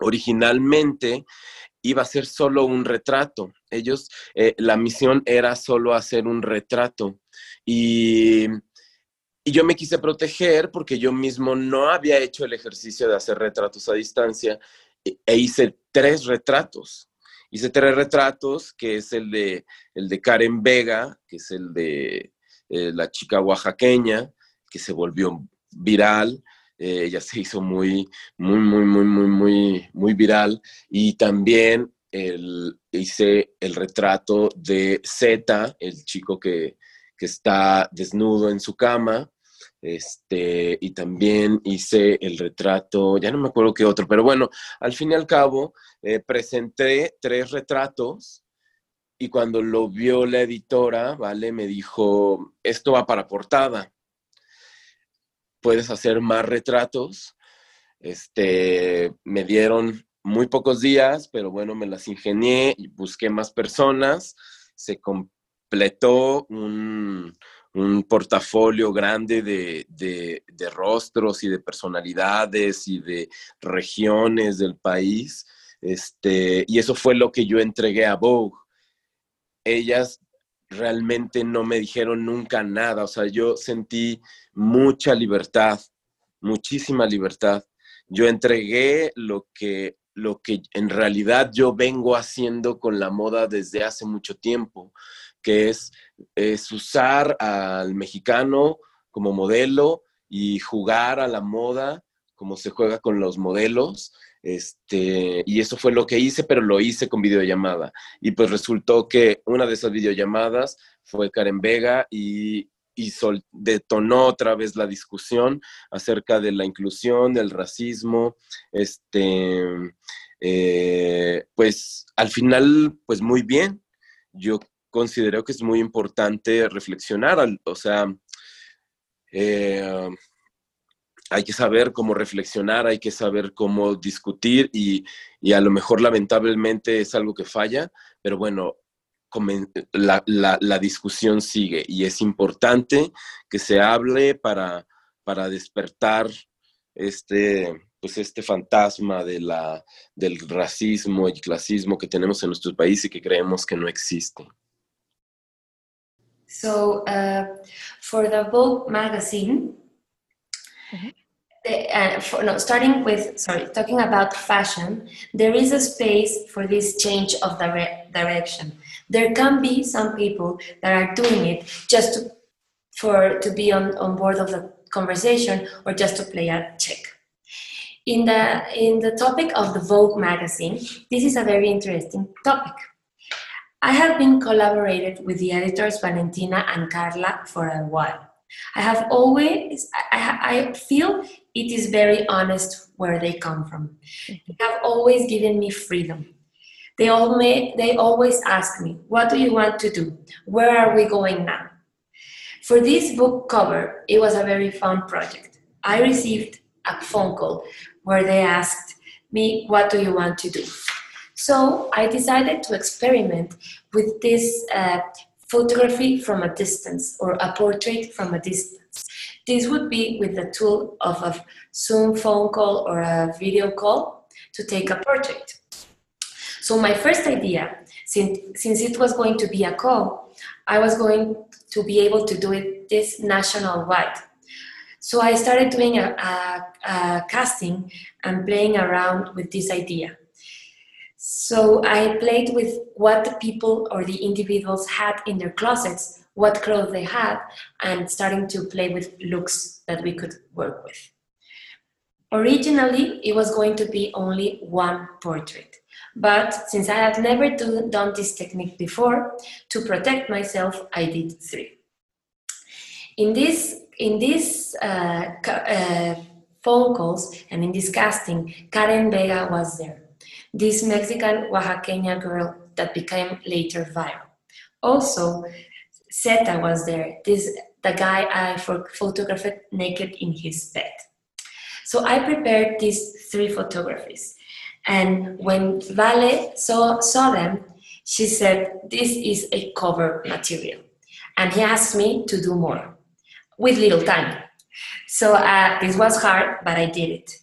Originalmente iba a ser solo un retrato. Ellos, eh, la misión era solo hacer un retrato. Y, y, yo me quise proteger porque yo mismo no había hecho el ejercicio de hacer retratos a distancia e, e hice tres retratos. Hice tres retratos, que es el de, el de Karen Vega, que es el de eh, la chica oaxaqueña, que se volvió viral eh, ella se hizo muy, muy, muy, muy, muy, muy, muy viral. Y también hice el retrato de Z, el chico que, está desnudo en su cama. Este, y también hice el retrato, ya no me acuerdo qué otro, pero bueno, al fin y al cabo, eh, presenté tres retratos y cuando lo vio la editora, ¿vale? Me dijo, esto va para portada puedes hacer más retratos. Este, me dieron muy pocos días, pero bueno, me las ingenié y busqué más personas. Se completó un, portafolio grande de, rostros y de personalidades y de regiones del país. Este, y eso fue lo que yo entregué a Vogue. Ellas realmente no me dijeron nunca nada. O sea, yo sentí mucha libertad, muchísima libertad. Yo entregué lo que, lo que en realidad yo vengo haciendo con la moda desde hace mucho tiempo, que es, es usar al mexicano como modelo y jugar a la moda como se juega con los modelos este, y eso fue lo que hice, pero lo hice con videollamada. Y pues resultó que una de esas videollamadas fue Karen Vega y, detonó otra vez la discusión acerca de la inclusión, del racismo. Este, eh, pues al final, pues muy bien. Yo considero que es muy importante reflexionar, o sea, eh, hay que saber cómo reflexionar, hay que saber cómo discutir y, a lo mejor lamentablemente es algo que falla, pero bueno, la, discusión sigue y es importante que se hable para, para despertar este, pues este fantasma de la, del racismo y clasismo que tenemos en nuestro país y que creemos que no existe.
So uh, for the Vogue magazine. The- uh, for, no, starting with sorry, talking about fashion, there is a space for this change of dire- direction. There can be some people that are doing it just to, for to be on, on board of the conversation or just to play a check. In the in the topic of the Vogue magazine, this is a very interesting topic. I have been collaborated with the editors Valentina and Carla for a while. I have always, I, I I feel it is very honest where they come from. They have always given me freedom. They, all may, they always ask me, what do you want to do? Where are we going now? For this Vogue cover, it was a very fun project. I received a phone call where they asked me, what do you want to do? So I decided to experiment with this uh, photography from a distance or a portrait from a distance. This would be with the tool of a Zoom phone call or a video call to take a portrait. So my first idea, since, since it was going to be a call, I was going to be able to do it this national wide. So I started doing a, a, a casting and playing around with this idea. So I played with what the people or the individuals had in their closets, what clothes they had, and starting to play with looks that we could work with. Originally, it was going to be only one portrait. But since I had never do, done this technique before, to protect myself, I did three. In this, in this uh, uh, phone calls and in this casting, Karen Vega was there this Mexican Oaxaqueña girl that became later viral. Also, Zeta was there, this the guy I pho- photographed naked in his bed. So I prepared these three photographies. And when Vale saw, saw them, she said, This is a cover material. And he asked me to do more with little time. So uh, this was hard, but I did it.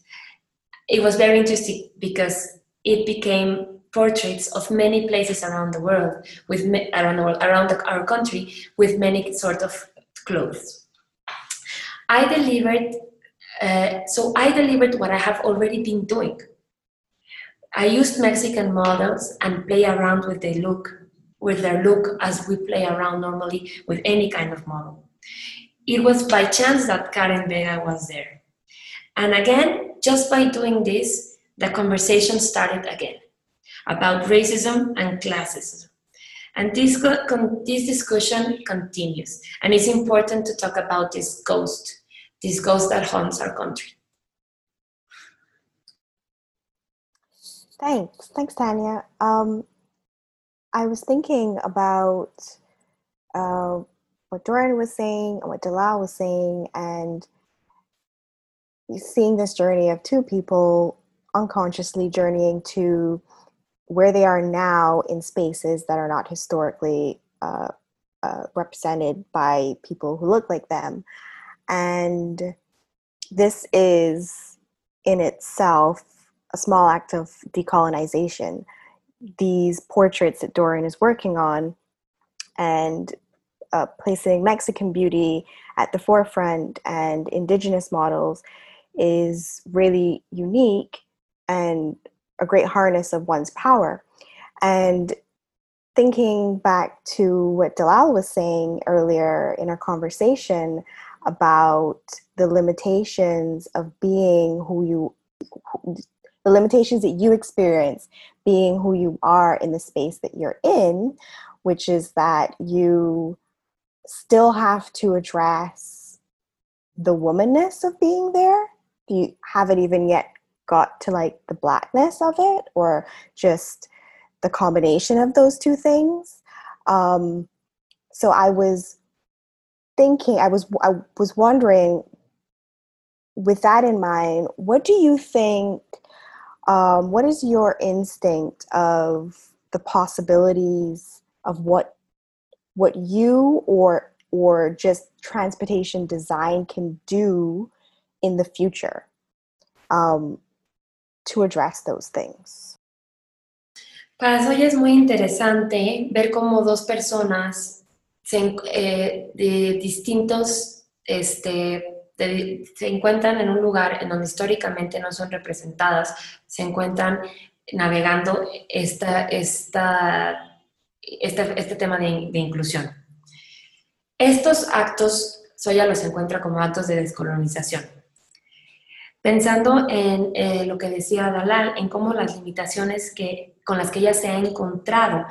It was very interesting because it became portraits of many places around the world, with around around the, our country, with many sort of clothes. I delivered, uh, so I delivered what I have already been doing. I used Mexican models and play around with their look, with their look as we play around normally with any kind of model. It was by chance that Karen Vega was there. And again, just by doing this, the conversation started again about racism and classism. And this, this discussion continues. And it's important to talk about this ghost, this ghost that haunts our country.
Thanks. Thanks, Tanya. Um, I was thinking about uh, what Dorian was saying and what Dalal was saying, and seeing this journey of two people unconsciously journeying to where they are now in spaces that are not historically uh, uh, represented by people who look like them. And this is in itself a small act of decolonization. These portraits that Dorian is working on and uh, placing Mexican beauty at the forefront and indigenous models is really unique and a great harness of one's power. And thinking back to what Dalal was saying earlier in our conversation about the limitations of being who you the limitations that you experience being who you are in the space that you're in which is that you still have to address the womanness of being there you haven't even yet got to like the blackness of it or just the combination of those two things. Um, so i was thinking i was i was wondering with that in mind what do you think um, what is your instinct of the possibilities of what what you or or just transportation design can do in the future? Um, to address those things
Para eso ya es muy interesante ver cómo dos personas se, eh, de distintos, este, se encuentran en un lugar en donde históricamente no son representadas, se encuentran navegando esta, esta, este, este tema de, de, inclusión. Estos actos, Soya los encuentra como actos de descolonización. Pensando en eh, lo que decía Dalal, en cómo las limitaciones que, con las que ella se ha encontrado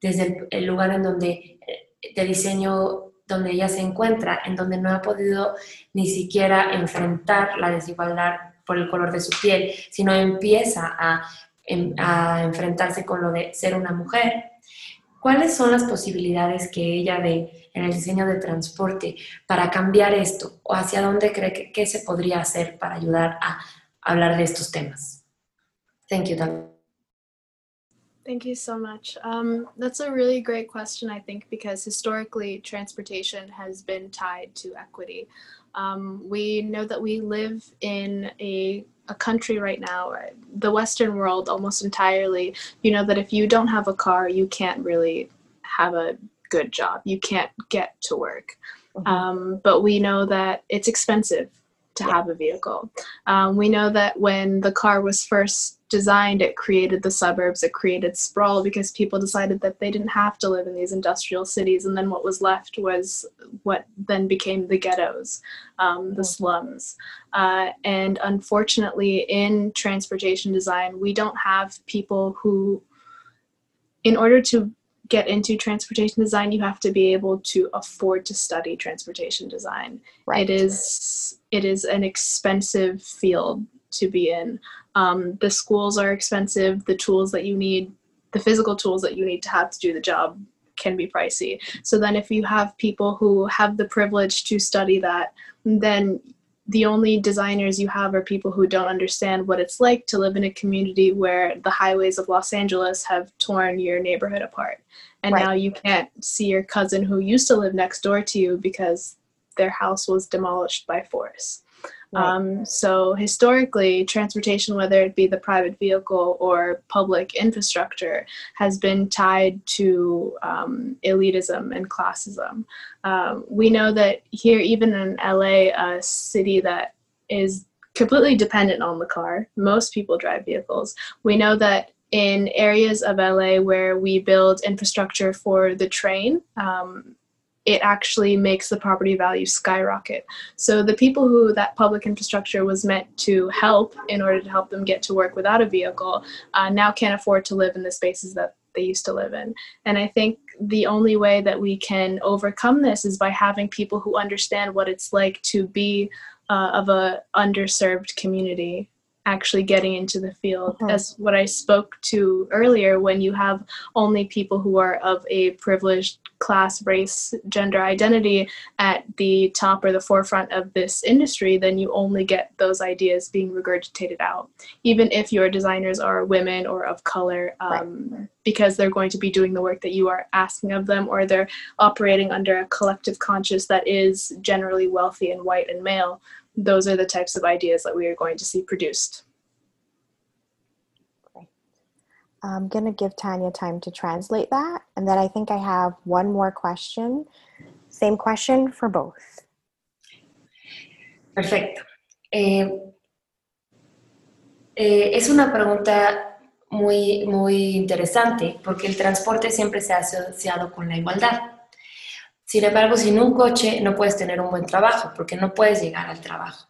desde el, lugar en donde, eh, de diseño donde ella se encuentra, en donde no ha podido ni siquiera enfrentar la desigualdad por el color de su piel, sino empieza a a enfrentarse con lo de ser una mujer. ¿Cuáles son las posibilidades que ella ve en el diseño de transporte para cambiar esto? ¿O hacia dónde cree que, se podría hacer para ayudar a hablar de estos temas? Thank you.
Thank you so much. Um, that's a really great question, I think, because historically transportation has been tied to equity. Um, we know that we live in a a country right now, the Western world almost entirely, you know that if you don't have a car, you can't really have a good job. You can't get to work. Mm-hmm. Um, but we know that it's expensive to have a vehicle. Um, we know that when the car was first designed, it created the suburbs, it created sprawl because people decided that they didn't have to live in these industrial cities. And then what was left was what then became the ghettos, um, the slums. Uh, and unfortunately, in transportation design, we don't have people who, in order to get into transportation design, you have to be able to afford to study transportation design. Right. It is it is an expensive field to be in. Um, the schools are expensive. The tools that you need, the physical tools that you need to have to do the job, can be pricey. So then, if you have people who have the privilege to study that, then the only designers you have are people who don't understand what it's like to live in a community where the highways of Los Angeles have torn your neighborhood apart. And right. now you can't see your cousin who used to live next door to you because their house was demolished by force. Right. Um, so historically, transportation, whether it be the private vehicle or public infrastructure, has been tied to um, elitism and classism. Um, we know that here, even in LA, a city that is completely dependent on the car, most people drive vehicles. We know that in areas of LA where we build infrastructure for the train, um, it actually makes the property value skyrocket. So the people who that public infrastructure was meant to help in order to help them get to work without a vehicle uh, now can't afford to live in the spaces that they used to live in. And I think the only way that we can overcome this is by having people who understand what it's like to be uh, of a underserved community actually getting into the field mm-hmm. as what i spoke to earlier when you have only people who are of a privileged class race gender identity at the top or the forefront of this industry then you only get those ideas being regurgitated out even if your designers are women or of color um, right. because they're going to be doing the work that you are asking of them or they're operating under a collective conscious that is generally wealthy and white and male those are the types of ideas that we are going to see produced.
I'm going to give Tanya time to translate that. And then I think I have one more question. Same question for both.
Perfecto. Eh, eh, es una pregunta muy, muy interesante porque el transporte siempre se ha asociado con la igualdad. Sin embargo, sin un coche no puedes tener un buen trabajo porque no puedes llegar al trabajo.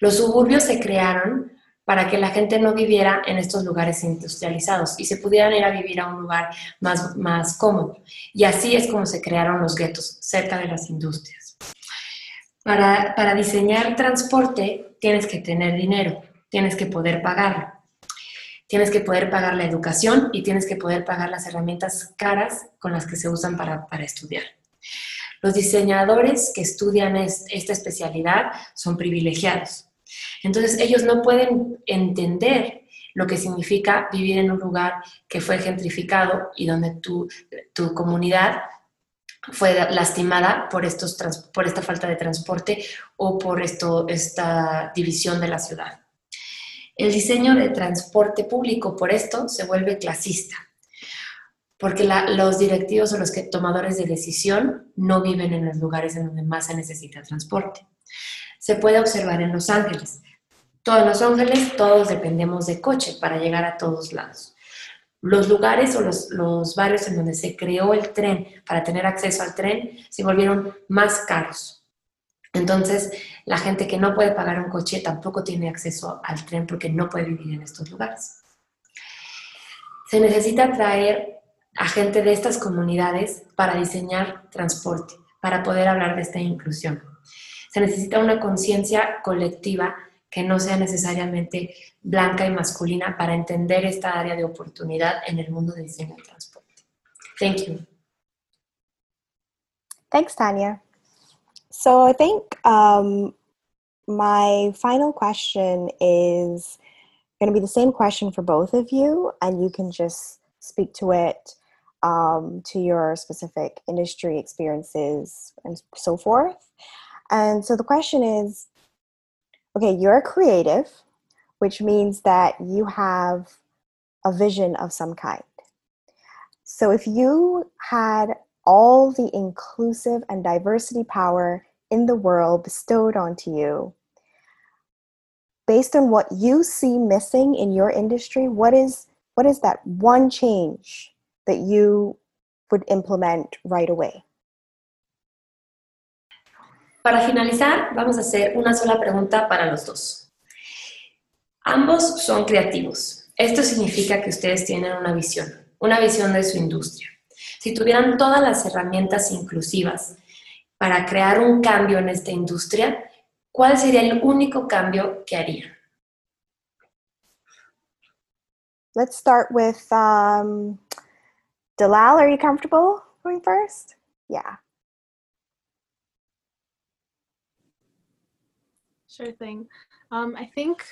Los suburbios se crearon para que la gente no viviera en estos lugares industrializados y se pudieran ir a vivir a un lugar más, más cómodo. Y así es como se crearon los guetos cerca de las industrias. Para, para diseñar transporte tienes que tener dinero, tienes que poder pagarlo. Tienes que poder pagar la educación y tienes que poder pagar las herramientas caras con las que se usan para, para estudiar. Los diseñadores que estudian esta especialidad son privilegiados. Entonces ellos no pueden entender lo que significa vivir en un lugar que fue gentrificado y donde tu, tu comunidad fue lastimada por, estos, por esta falta de transporte o por esto, esta división de la ciudad. El diseño de transporte público por esto se vuelve clasista porque los directivos o los que, tomadores de decisión no viven en los lugares en donde más se necesita transporte. Se puede observar en Los Ángeles. Todos Los Ángeles, todos dependemos de coche para llegar a todos lados. Los lugares o los, los barrios en donde se creó el tren para tener acceso al tren se volvieron más caros. Entonces, la gente que no puede pagar un coche tampoco tiene acceso al tren porque no puede vivir en estos lugares. Se necesita traer a gente de estas comunidades para diseñar transporte, para poder hablar de esta inclusión. Se necesita una conciencia colectiva que no sea necesariamente blanca y masculina para entender esta área de oportunidad en el mundo de diseño de transporte. Thank you.
Thanks, Tanya. So I think um, my final question is going to be the same question for both of you, and you can just speak to it um, to your specific industry experiences and so forth. And so the question is okay, you're a creative, which means that you have a vision of some kind. So if you had all the inclusive and diversity power in the world bestowed onto you, based on what you see missing in your industry, what is what is that one change that you would implement right away?
Para finalizar, vamos a hacer una sola pregunta para los dos. Ambos son creativos. Esto significa que ustedes tienen una visión, una visión de su industria. Si tuvieran todas las herramientas inclusivas para crear un cambio en esta industria, ¿cuál sería el único cambio que harían?
Let's start with um, Dalal, are you comfortable going first? Yeah.
Sure thing. Um, I think,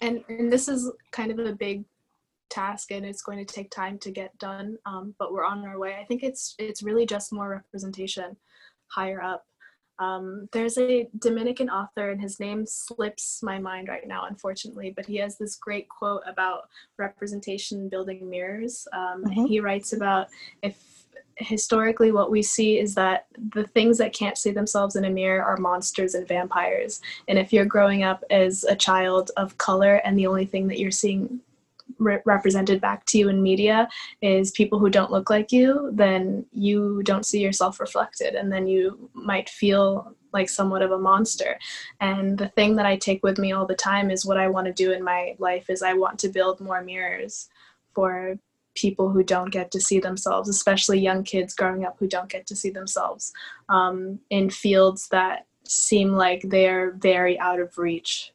and, and this is kind of a big task and it's going to take time to get done, um, but we're on our way. I think it's it's really just more representation higher up. Um, there's a Dominican author, and his name slips my mind right now, unfortunately, but he has this great quote about representation building mirrors. Um, mm-hmm. He writes about if historically what we see is that the things that can't see themselves in a mirror are monsters and vampires. And if you're growing up as a child of color and the only thing that you're seeing re- represented back to you in media is people who don't look like you, then you don't see yourself reflected, and then you might feel like somewhat of a monster. And the thing that I take with me all the time is what I want to do in my life is I want to build more mirrors for people who don't get to see themselves, especially young kids growing up who don't get to see themselves um, in fields that seem like they're very out of reach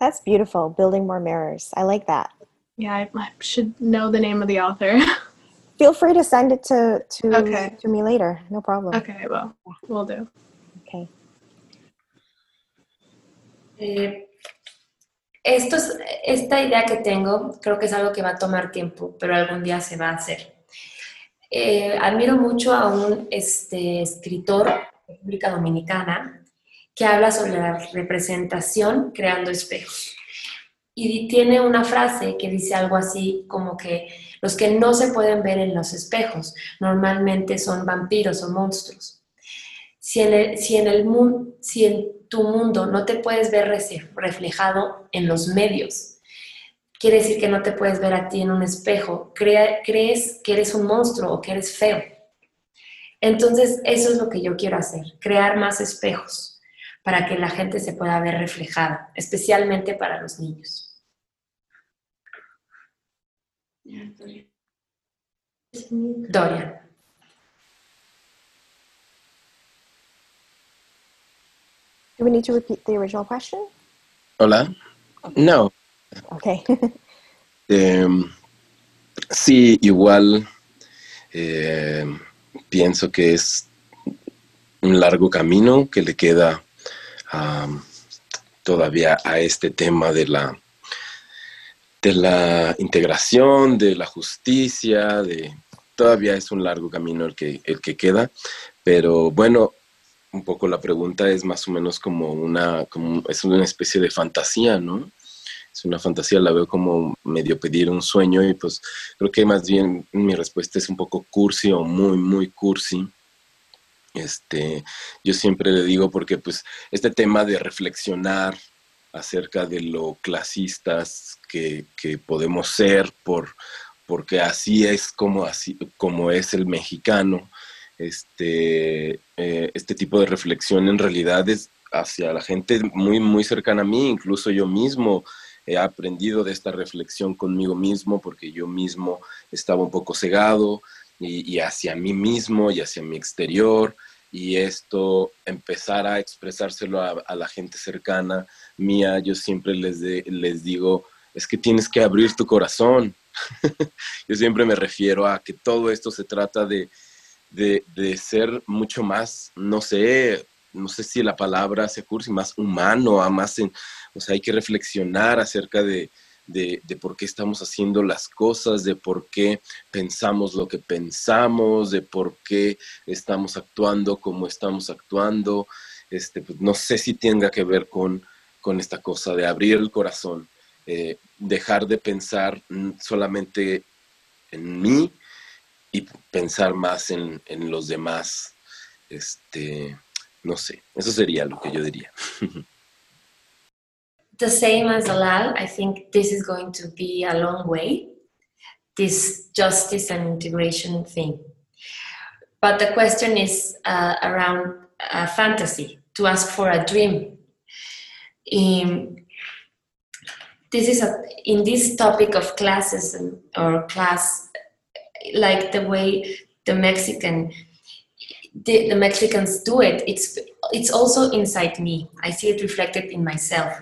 that's beautiful. Building more mirrors. I like that.
Yeah, I, I should know the name of the author.
Feel free to send it to to, okay. to me later. No problem.
Okay, well, we'll do.
Okay.
Eh, esto es, esta idea que tengo creo que es algo que va a tomar tiempo, pero algún día se va a hacer. Eh, admiro mucho a un este, escritor de República Dominicana que habla sobre la representación creando espejos. Y tiene una frase que dice algo así como que los que no se pueden ver en los espejos normalmente son vampiros o monstruos. Si en, el, si en, tu mundo no te puedes ver reflejado en los medios, quiere decir que no te puedes ver a ti en un espejo, crees que eres un monstruo o que eres feo. Entonces, eso es lo que yo quiero hacer, crear más espejos para que la gente se pueda ver reflejada, especialmente para los niños. Dorian.
Do we need to repeat the original question?
Hola. No.
Okay.
Em, sí, igual eh, pienso que es un largo camino que le queda todavía a este tema de la, de la integración, de la justicia, de todavía es un largo camino el que, el que queda, pero bueno, un poco la pregunta es más o menos como una, como, es una especie de fantasía, ¿no? es una fantasía, la veo como medio pedir un sueño y pues creo que más bien mi respuesta es un poco cursi o muy, muy cursi. Este, yo siempre le digo porque pues este tema de reflexionar acerca de lo clasistas que, que podemos ser por, porque así es como, así, como es el mexicano, este, eh, este tipo de reflexión en realidad es hacia la gente muy, muy cercana a mí, incluso yo mismo he aprendido de esta reflexión conmigo mismo porque yo mismo estaba un poco cegado y, hacia mí mismo y hacia mi exterior y esto empezar a expresárselo a, la gente cercana mía, yo siempre les, les digo, es que tienes que abrir tu corazón. yo siempre me refiero a que todo esto se trata de, de, de ser mucho más, no sé, no sé si la palabra se cursi, más humano, a más en, o sea, hay que reflexionar acerca de, de, por qué estamos haciendo las cosas, de por qué pensamos lo que pensamos, de por qué estamos actuando como estamos actuando. Este, pues, no sé si tenga que ver con, con esta cosa de abrir el corazón, eh, dejar de pensar solamente en mí y pensar más en, en los demás. Este, no sé, eso sería lo que yo diría.
the same as Dalal, I think this is going to be a long way, this justice and integration thing. But the question is uh, around a fantasy, to ask for a dream. In, this is a, in this topic of classes or class, like the way the Mexican the, the Mexicans do it, it's it's also inside me. I see it reflected in myself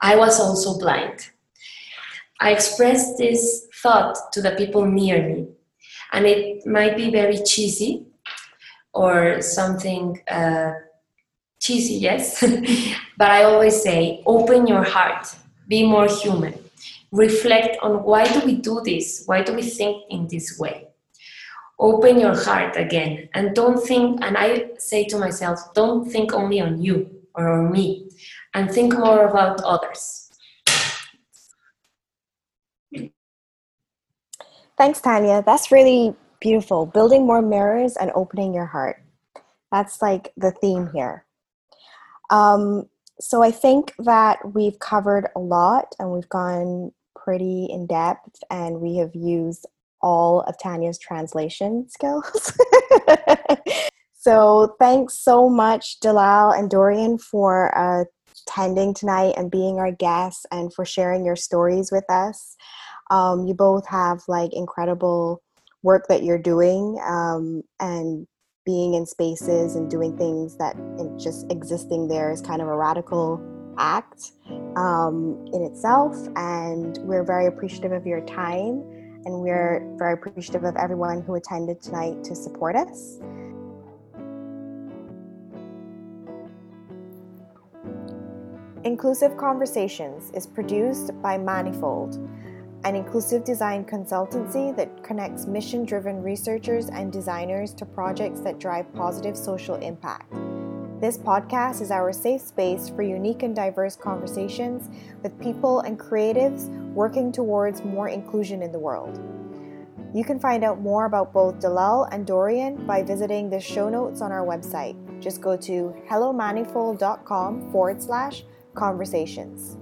I was also blind. I expressed this thought to the people near me, and it might be very cheesy or something uh, cheesy, yes, but I always say open your heart, be more human, reflect on why do we do this? Why do we think in this way? Open your heart again and don't think, and I say to myself, don't think only on you or on me and think more about others.
Thanks, Tanya. That's really beautiful. Building more mirrors and opening your heart. That's like the theme here. Um, so I think that we've covered a lot and we've gone pretty in depth and we have used all of Tanya's translation skills. so thanks so much, Dalal and Dorian, for uh, attending tonight and being our guests and for sharing your stories with us. Um, you both have like incredible work that you're doing um, and being in spaces and doing things that just existing there is kind of a radical act um, in itself. And we're very appreciative of your time and we're very appreciative of everyone who attended tonight to support us. Inclusive Conversations is produced by Manifold, an inclusive design consultancy that connects mission driven researchers and designers to projects that drive positive social impact. This podcast is our safe space for unique and diverse conversations with people and creatives working towards more inclusion in the world. You can find out more about both Dalal and Dorian by visiting the show notes on our website. Just go to hellomanifold.com forward slash conversations.